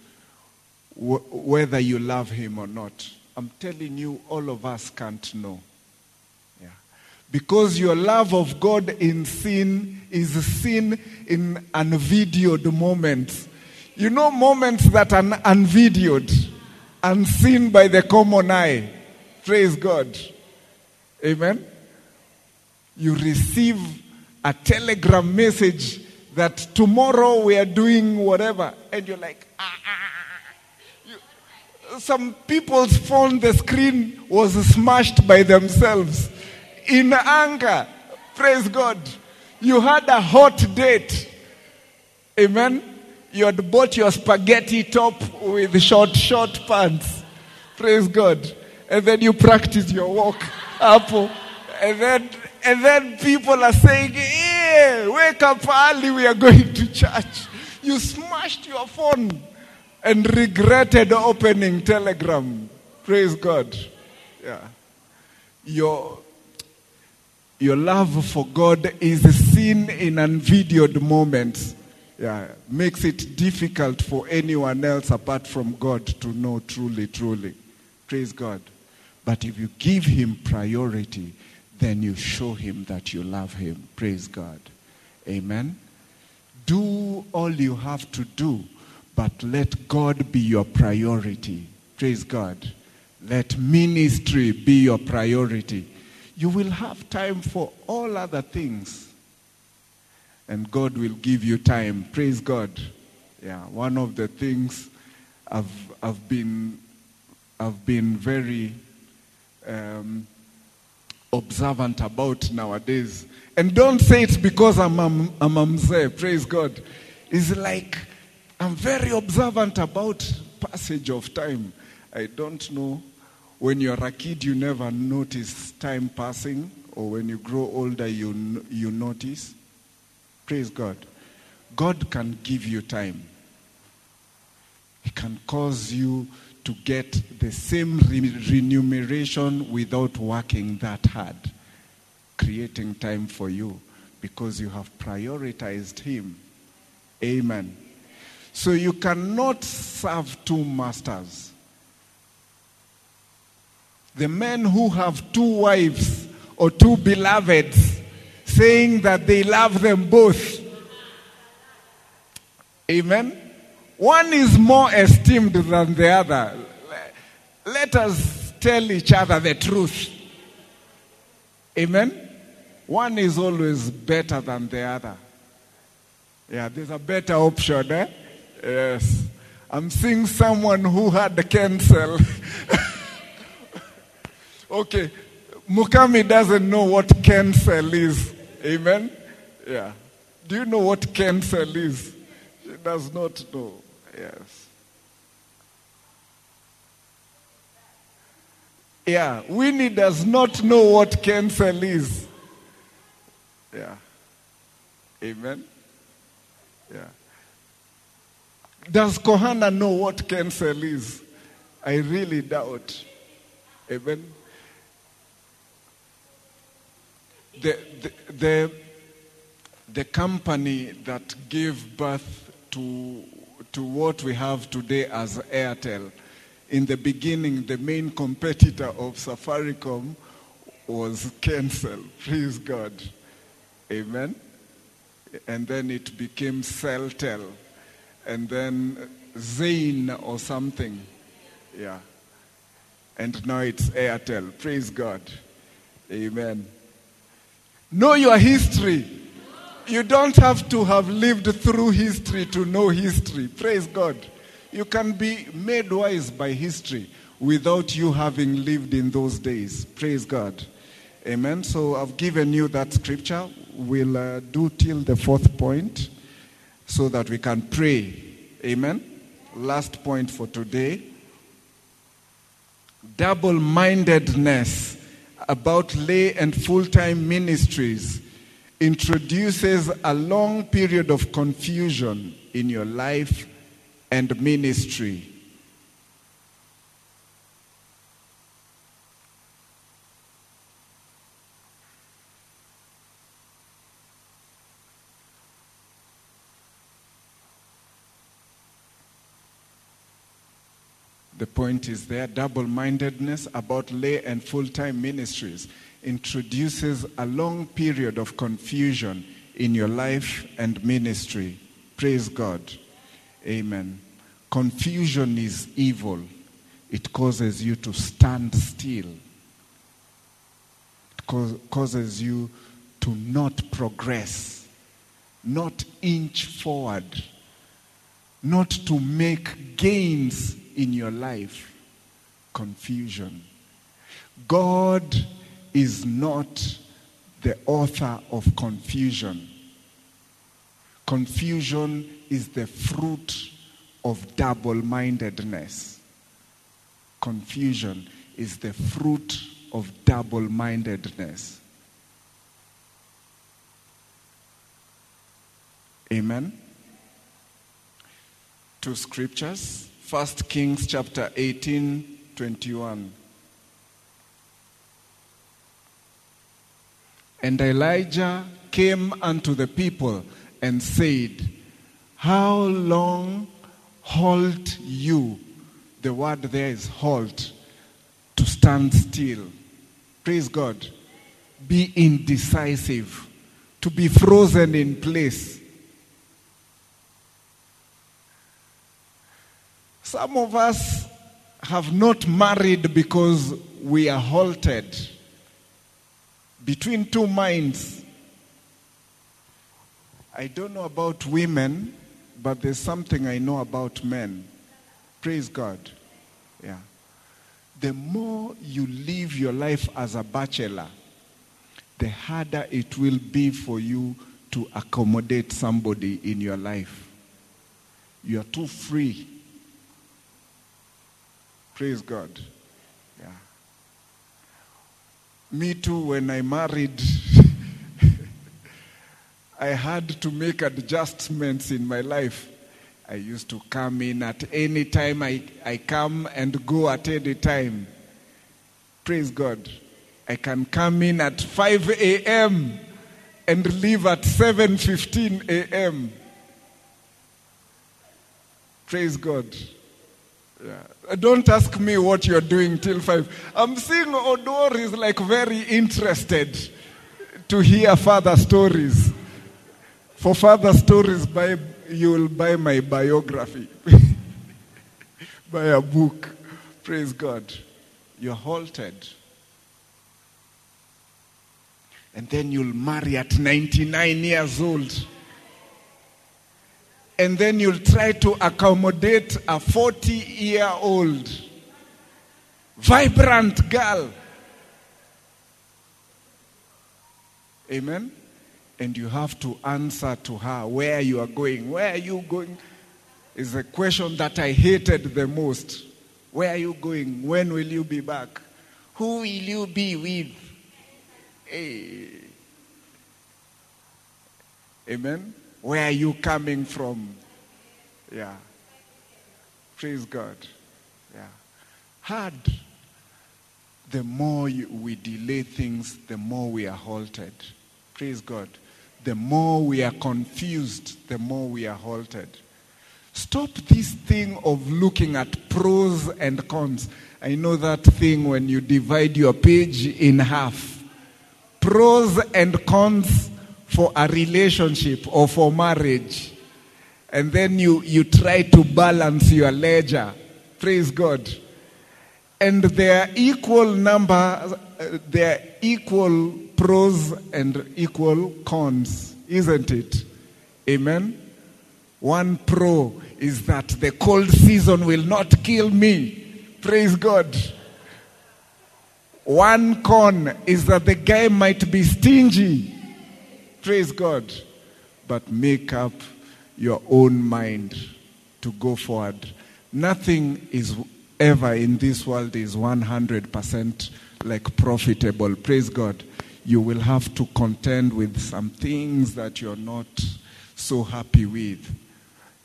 wh- whether you love Him or not. I'm telling you, all of us can't know. Yeah. Because your love of God in sin is seen in unvideoed moments. You know, moments that are unvideoed, unseen by the common eye. Praise God. Amen. You receive a telegram message that tomorrow we are doing whatever, and you're like, ah, ah. Some people's phone, the screen was smashed by themselves in anger. Praise God. You had a hot date. Amen. You had bought your spaghetti top with short, short pants. Praise God. And then you practice your walk up. And then, and then people are saying, hey, wake up early, we are going to church. You smashed your phone and regretted opening Telegram. Praise God. Yeah. Your, your love for God is seen in unvideoed moments. Yeah, makes it difficult for anyone else apart from God to know truly, truly. Praise God. But if you give him priority, then you show him that you love him. Praise God. Amen. Do all you have to do, but let God be your priority. Praise God. Let ministry be your priority. You will have time for all other things. And God will give you time. Praise God. Yeah, one of the things I've, I've, been, I've been very um, observant about nowadays. And don't say it's because I'm, I'm a mzee, praise God. It's like I'm very observant about passage of time. I don't know. When you're a kid, you never notice time passing, or when you grow older, you, you notice. Praise God. God can give you time. He can cause you to get the same re- remuneration without working that hard, creating time for you because you have prioritized Him. Amen. So you cannot serve two masters. The men who have two wives or two beloveds saying that they love them both. Amen. One is more esteemed than the other. Let us tell each other the truth. Amen. One is always better than the other. Yeah, there's a better option, eh? Yes. I'm seeing someone who had the Kencell. okay. Mukami doesn't know what Kencell is. Amen? Yeah. Do you know what Kencell is? She does not know. Yes. Yeah. Winnie does not know what Kencell is. Yeah. Amen? Yeah. Does Kohana know what Kencell is? I really doubt. Amen. The, the, the, the company that gave birth to, to what we have today as Airtel, in the beginning, the main competitor of Safaricom was Kencell. Praise God. Amen. And then it became Celtel and then Zain or something. Yeah. And now it's Airtel. Praise God. Amen. Know your history. You don't have to have lived through history to know history. Praise God. You can be made wise by history without you having lived in those days. Praise God. Amen. So I've given you that scripture. We'll uh, do till the fourth point so that we can pray. Amen. Last point for today double mindedness about lay and full time ministries introduces a long period of confusion in your life and ministry. The point is there double mindedness about lay and full time ministries introduces a long period of confusion in your life and ministry. Praise God. Amen. Confusion is evil, it causes you to stand still, it causes you to not progress, not inch forward, not to make gains in your life confusion. God is not the author of confusion. Confusion is the fruit of double mindedness. Confusion is the fruit of double mindedness. Amen. Two scriptures. First Kings chapter 18, 21. And Elijah came unto the people and said, How long halt you? The word there is halt, to stand still. Praise God. Be indecisive, to be frozen in place. Some of us have not married because we are halted between two minds. I don't know about women, but there's something I know about men. Praise God. Yeah. The more you live your life as a bachelor, the harder it will be for you to accommodate somebody in your life. You are too free. Praise God. Yeah. Me too, when I married, I had to make adjustments in my life. I used to come in at any time. I, I come and go at any time. Praise God. I can come in at 5 a.m. and leave at 7:15 a.m. Praise God. Yeah. Uh, don't ask me what you're doing till 5. I'm seeing Odor is like very interested to hear further stories. For further stories, buy, you will buy my biography. buy a book. Praise God. You're halted. And then you'll marry at 99 years old. And then you'll try to accommodate a 40 year old vibrant girl. Amen? And you have to answer to her where you are going. Where are you going? Is a question that I hated the most. Where are you going? When will you be back? Who will you be with? Hey. Amen? Where are you coming from? Yeah. Praise God. Yeah. Hard. The more we delay things, the more we are halted. Praise God. The more we are confused, the more we are halted. Stop this thing of looking at pros and cons. I know that thing when you divide your page in half. Pros and cons for a relationship or for marriage. And then you, you try to balance your ledger. Praise God. And there are equal number, uh, there are equal pros and equal cons, isn't it? Amen. One pro is that the cold season will not kill me. Praise God. One con is that the guy might be stingy. Praise God. But make up your own mind to go forward. Nothing is ever in this world is 100% like profitable. Praise God. You will have to contend with some things that you're not so happy with.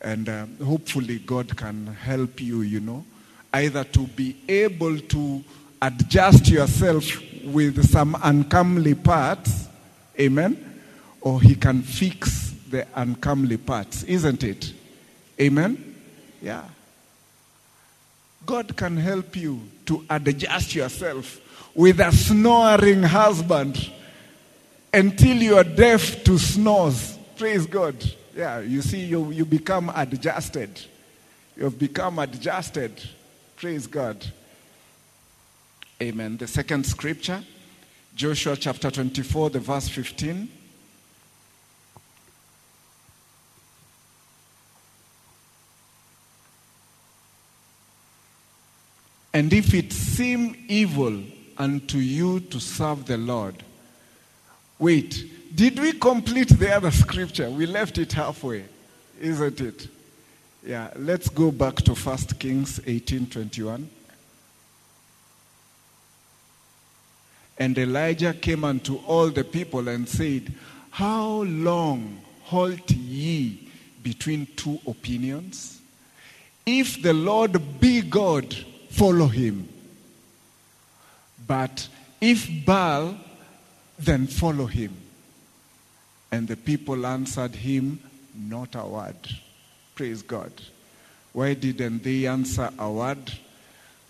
And uh, hopefully, God can help you, you know, either to be able to adjust yourself with some uncomely parts, amen, or He can fix the uncomely parts, isn't it? Amen? Yeah. God can help you to adjust yourself with a snoring husband until you are deaf to snores. Praise God. Yeah, you see, you, you become adjusted. You've become adjusted. Praise God. Amen. The second scripture, Joshua chapter 24, the verse 15. And if it seem evil unto you to serve the Lord. Wait, did we complete the other scripture? We left it halfway, isn't it? Yeah, let's go back to 1 Kings 18:21. And Elijah came unto all the people and said, How long halt ye between two opinions? If the Lord be God, follow him. But if Baal, then follow him. And the people answered him, Not a word. Praise God. Why didn't they answer a word?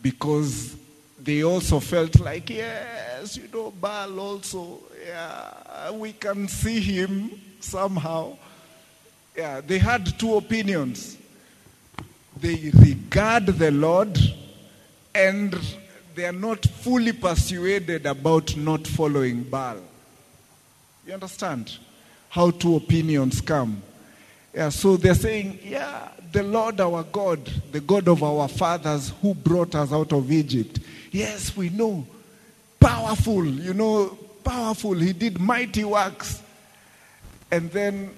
Because they also felt like, yes, you know, Baal also, yeah, we can see him somehow. Yeah, they had two opinions. They regard the Lord and they are not fully persuaded about not following Baal. You understand how two opinions come? Yeah, so they're saying, yeah, the Lord our God, the God of our fathers who brought us out of Egypt. Yes, we know. Powerful, you know, powerful. He did mighty works. And then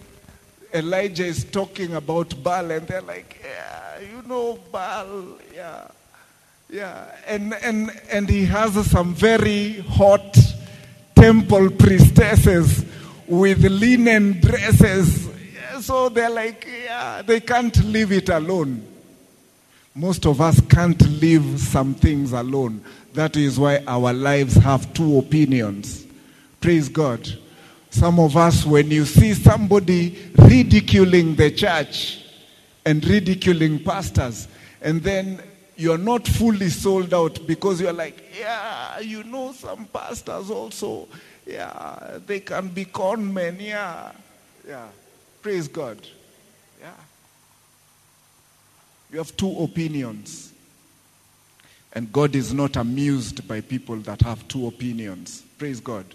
Elijah is talking about Baal, and they're like, yeah, you know, Baal, yeah. Yeah, and, and, and he has some very hot temple priestesses with linen dresses. So they're like, yeah, they can't leave it alone. Most of us can't leave some things alone. That is why our lives have two opinions. Praise God. Some of us, when you see somebody ridiculing the church and ridiculing pastors, and then you're not fully sold out because you're like, yeah, you know, some pastors also, yeah, they can be con men, yeah, yeah. Praise God. Yeah. You have two opinions. And God is not amused by people that have two opinions. Praise God.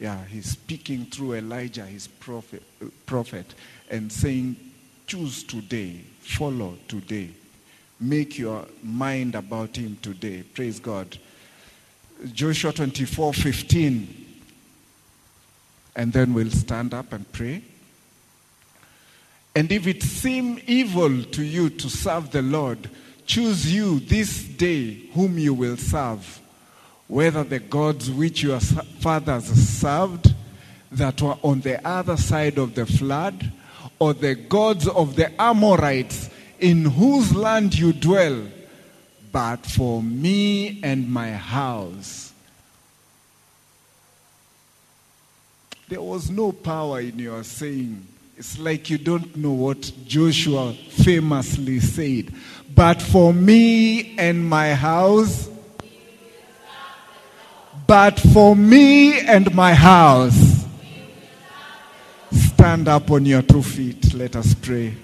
Yeah, he's speaking through Elijah, his prophet, uh, prophet and saying, choose today, follow today. Make your mind about him today. Praise God. Joshua 24 15. And then we'll stand up and pray. And if it seem evil to you to serve the Lord, choose you this day whom you will serve, whether the gods which your fathers served that were on the other side of the flood, or the gods of the Amorites in whose land you dwell. But for me and my house, there was no power in your saying. It's like you don't know what Joshua famously said. But for me and my house, but for me and my house, stand up on your two feet. Let us pray.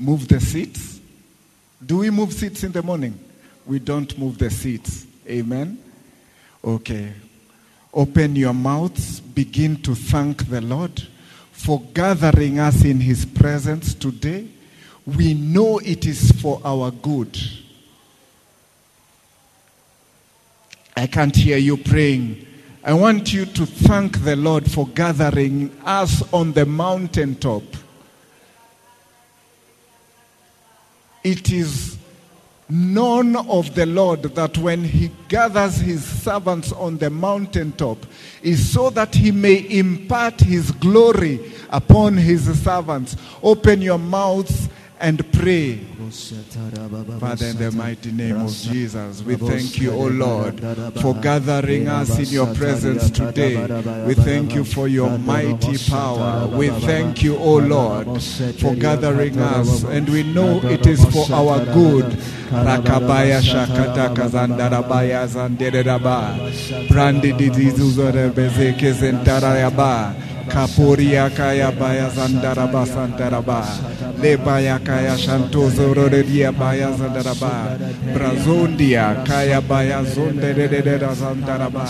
Move the seats. Do we move seats in the morning? We don't move the seats. Amen. Okay. Open your mouths. Begin to thank the Lord for gathering us in His presence today. We know it is for our good. I can't hear you praying. I want you to thank the Lord for gathering us on the mountaintop. It is known of the Lord that when he gathers his servants on the mountaintop is so that he may impart his glory upon his servants. Open your mouths and pray. Father, in the mighty name of Jesus, we thank you, O Lord, for gathering us in your presence today. We thank you for your mighty power. We thank you, O Lord, for gathering us, and we know it is for our good. Rakabaya shakata kazandarabaya. Brandi dizuzore bezeke zentarayaba. Kapuria kaya baya zandaraba sandaraba. Lebaya kaya shantozo rodedia baya zandaraba. Brazondia kaya baya zondereda zandaraba.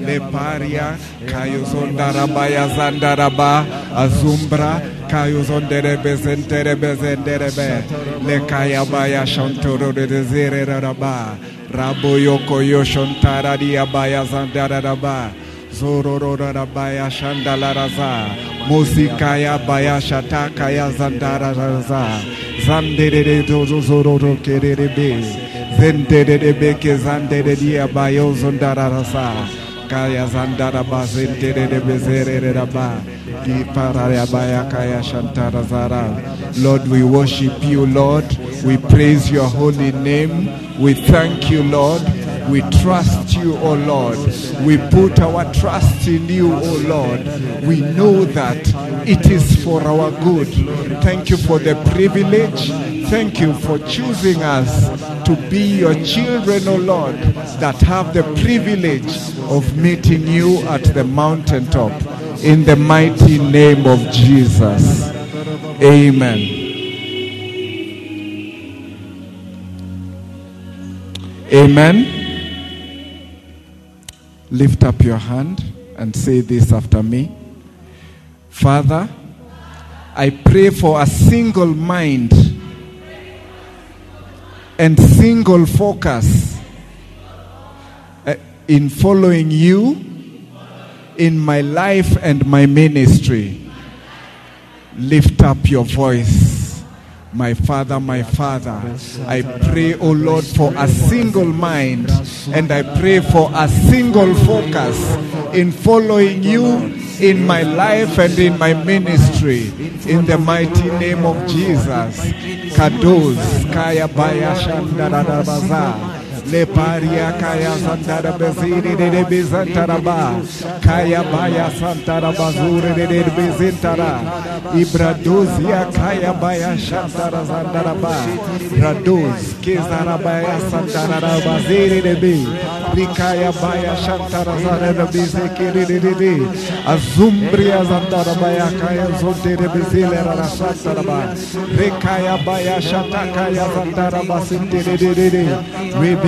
Leparia kayo zondaraba ya zandaraba. Azumbra kayo zondere bezentere bezenderebe. Le kaya baya shantoro de zere raba. Rabo yoko yoshontara dia baya zandaraba. Zorororabaya Shandalaraza Musikaya Baya Shatakaya Zandararaza Zandere Zororo Kerebe Zendere Beke Zandere Dia Bayo Zondararaza Kaya Zandaraba Zentere Bezere Raba Diparaya Kaya Shantarazara. Lord we worship you Lord. We praise your holy name. We thank you Lord we trust you, O Lord. We put our trust in you, O Lord. We know that it is for our good. Thank you for the privilege. Thank you for choosing us to be your children, O Lord, that have the privilege of meeting you at the mountaintop. In the mighty name of Jesus. Amen. Amen. Lift up your hand and say this after me. Father, I pray for a single mind and single focus uh, in following you in my life and my ministry. Lift up your voice. My Father, my Father, I pray, O Lord, for a single mind and I pray for a single focus in following you in my life and in my ministry. In the mighty name of Jesus. Kados, Kaya Baya. Leparia kaya santara beziri de de bizantaraba kaya baya santara bazure de de bizintara. Ibraduzia kaya baya shantara zandaraba raduz kizara baya santara baziri de bi. Likaya baya shantara de bizikiri de de de azumbria zantara baya kaya zonte de bizile rara shantara ba. Rekaya baya shantakaya zantara basinti de de de de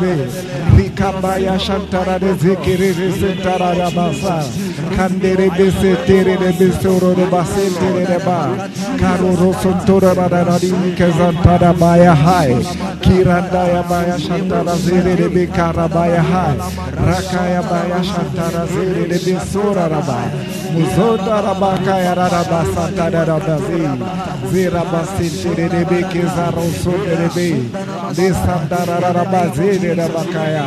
be Rikabaya Shantara de Zikiri Sentara Rabasa Kandere Bese Tere de Besoro de Basente de Ba. Karo Rosontora Radari Kazantara Baya Hai. Kirandaya Baya Shantara Zere de Bekara Baya Hai. Rakaya Baya Shantara Zere de Besora Rabba Muzota Rabakaya Rabba Santara Rabazi Zera Basente de Bekezaro Sonde de Desandara Rabazene Rabakaya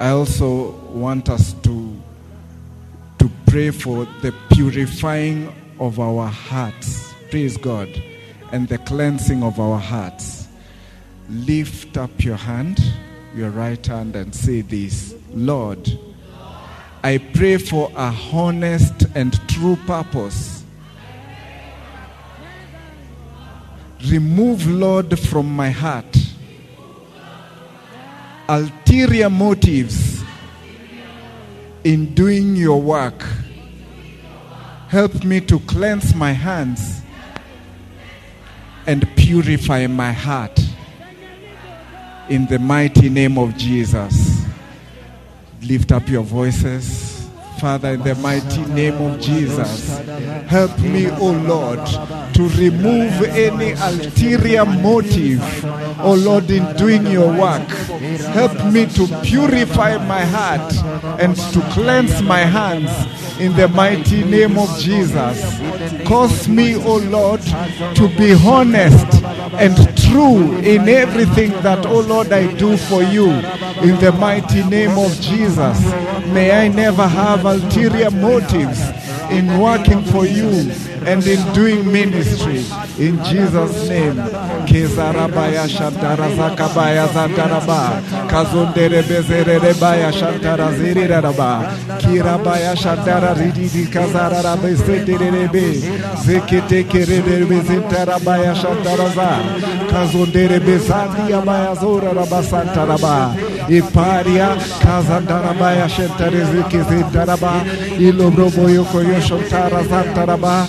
I also want us to, to pray for the purifying of our hearts. Praise God. And the cleansing of our hearts. Lift up your hand, your right hand, and say this Lord, I pray for a honest and true purpose. Remove, Lord, from my heart ulterior motives in doing your work. Help me to cleanse my hands and purify my heart. In the mighty name of Jesus. Lift up your voices. Father, in the mighty name of Jesus, help me, O oh Lord, to remove any ulterior motive, O oh Lord, in doing your work. Help me to purify my heart and to cleanse my hands in the mighty name of Jesus. Cause me, O oh Lord, to be honest and true in everything that, O Lord, I do for you in the mighty name of Jesus. May I never have ulterior motives in working for you and in doing ministry. In Jesus' name. Kezarabaya Shantara Zakabaya Zantaraba. Kazundere Bezere Baya Shantara Ziriraba. Kirabaya Shantara Rididi Kazara Beseterebe. Zekete Kerebe Bezintarabaya Shantaraza. Kazundere Bezandia Baya Zora Rabasantaraba. Iparia Kazandarabaya Shantareziki Zintaraba. Ilobroboyo Koyo Shantara Zantaraba.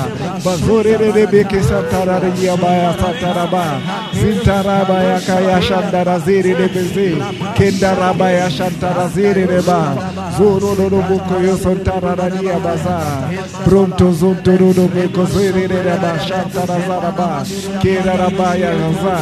Bazore Rebeke Santararia Baya Sataraba, Zintarabaya Kaya Shandaraziri Rebeze, Kendarabaya Shantaraziri Reba, Zoro Robuko Yosontararia Baza, Pronto Zontorudo Bekozere Reba Shantarazaraba, Kerarabaya Raza,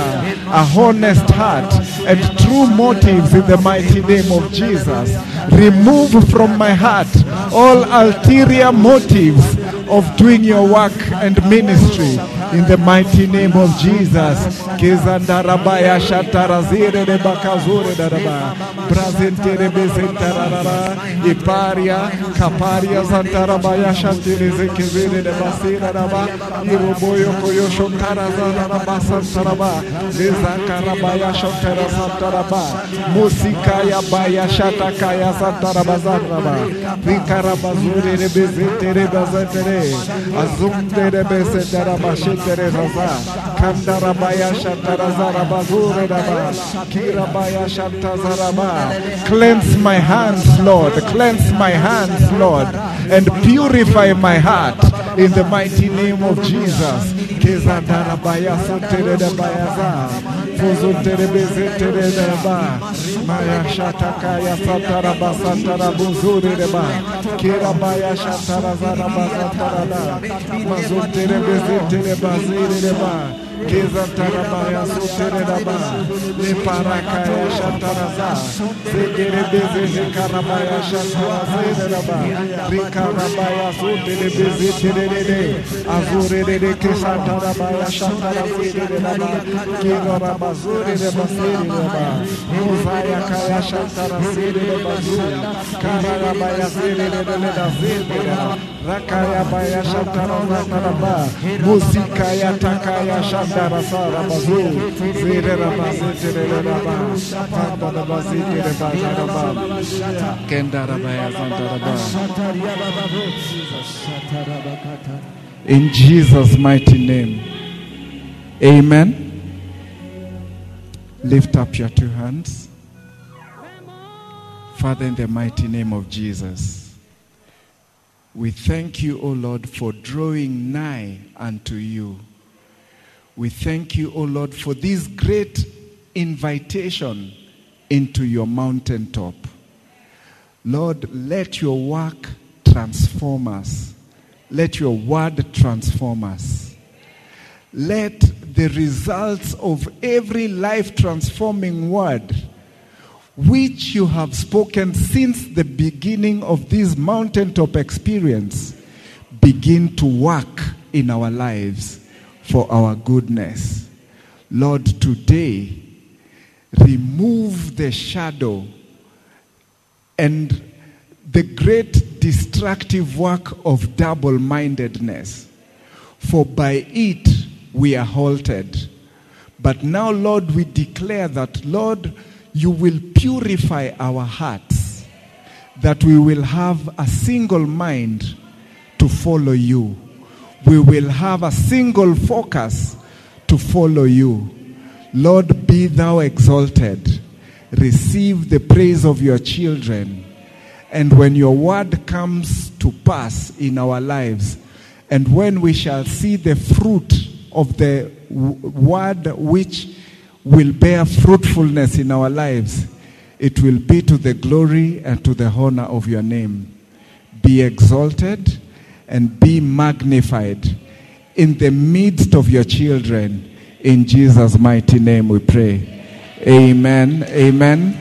a honest heart and true motives in the mighty name of Jesus. Remove from my heart all ulterior motives of doing your work and ministry in the mighty name of Jesus. Kezandarabaya shatarazire de bakazure daraba. Brazentere bezentarara. Iparia kaparia zantarabaya shatire zekezire de basira raba. Iroboyo koyo shontara zanaraba santaraba. Lezakarabaya shontara santaraba. Musikaya baya shatakaya santaraba zanraba. Vikarabazure de bezentere bazentere. Azumdere bezentere bashetere. Kandarabaya. Kirabaya. Cleanse my hands, Lord. Cleanse my hands, Lord. And purify my heart in the mighty name of Jesus. Fuzuntere bezentere reba. Maya shatakaya sataraba satarabuzure reba. Kirabaya shatarazaraba satarada. Mazuntere bezentere bazire reba. Kezantarabaya sotere raba. Leparakaya shataraza. Zegere bezeze karabaya shatarazire raba. Rikarabaya sotere bezentere rede. Azure rede kesantarabaya shatarazire reba. Kiraraba zure reba sere reba. Mozaya kaya shatarasire reba zure. Kararabaya sere reba reba zere reba. Rakaya baya shatarazaraba. Muzikaya takaya In Jesus' mighty name. Amen. Lift up your two hands. Father, in the mighty name of Jesus, we thank you, O Lord, for drawing nigh unto you. We thank you, O Lord, for this great invitation into your mountaintop. Lord, let your work transform us. Let your word transform us. Let the results of every life transforming word which you have spoken since the beginning of this mountaintop experience begin to work in our lives for our goodness. Lord, today, remove the shadow and the great destructive work of double mindedness, for by it we are halted. But now, Lord, we declare that, Lord, you will purify our hearts, that we will have a single mind to follow you. We will have a single focus to follow you. Lord, be thou exalted. Receive the praise of your children. And when your word comes to pass in our lives, and when we shall see the fruit of the word which will bear fruitfulness in our lives, it will be to the glory and to the honor of your name. Be exalted and be magnified in the midst of your children. In Jesus' mighty name we pray. Amen. Amen.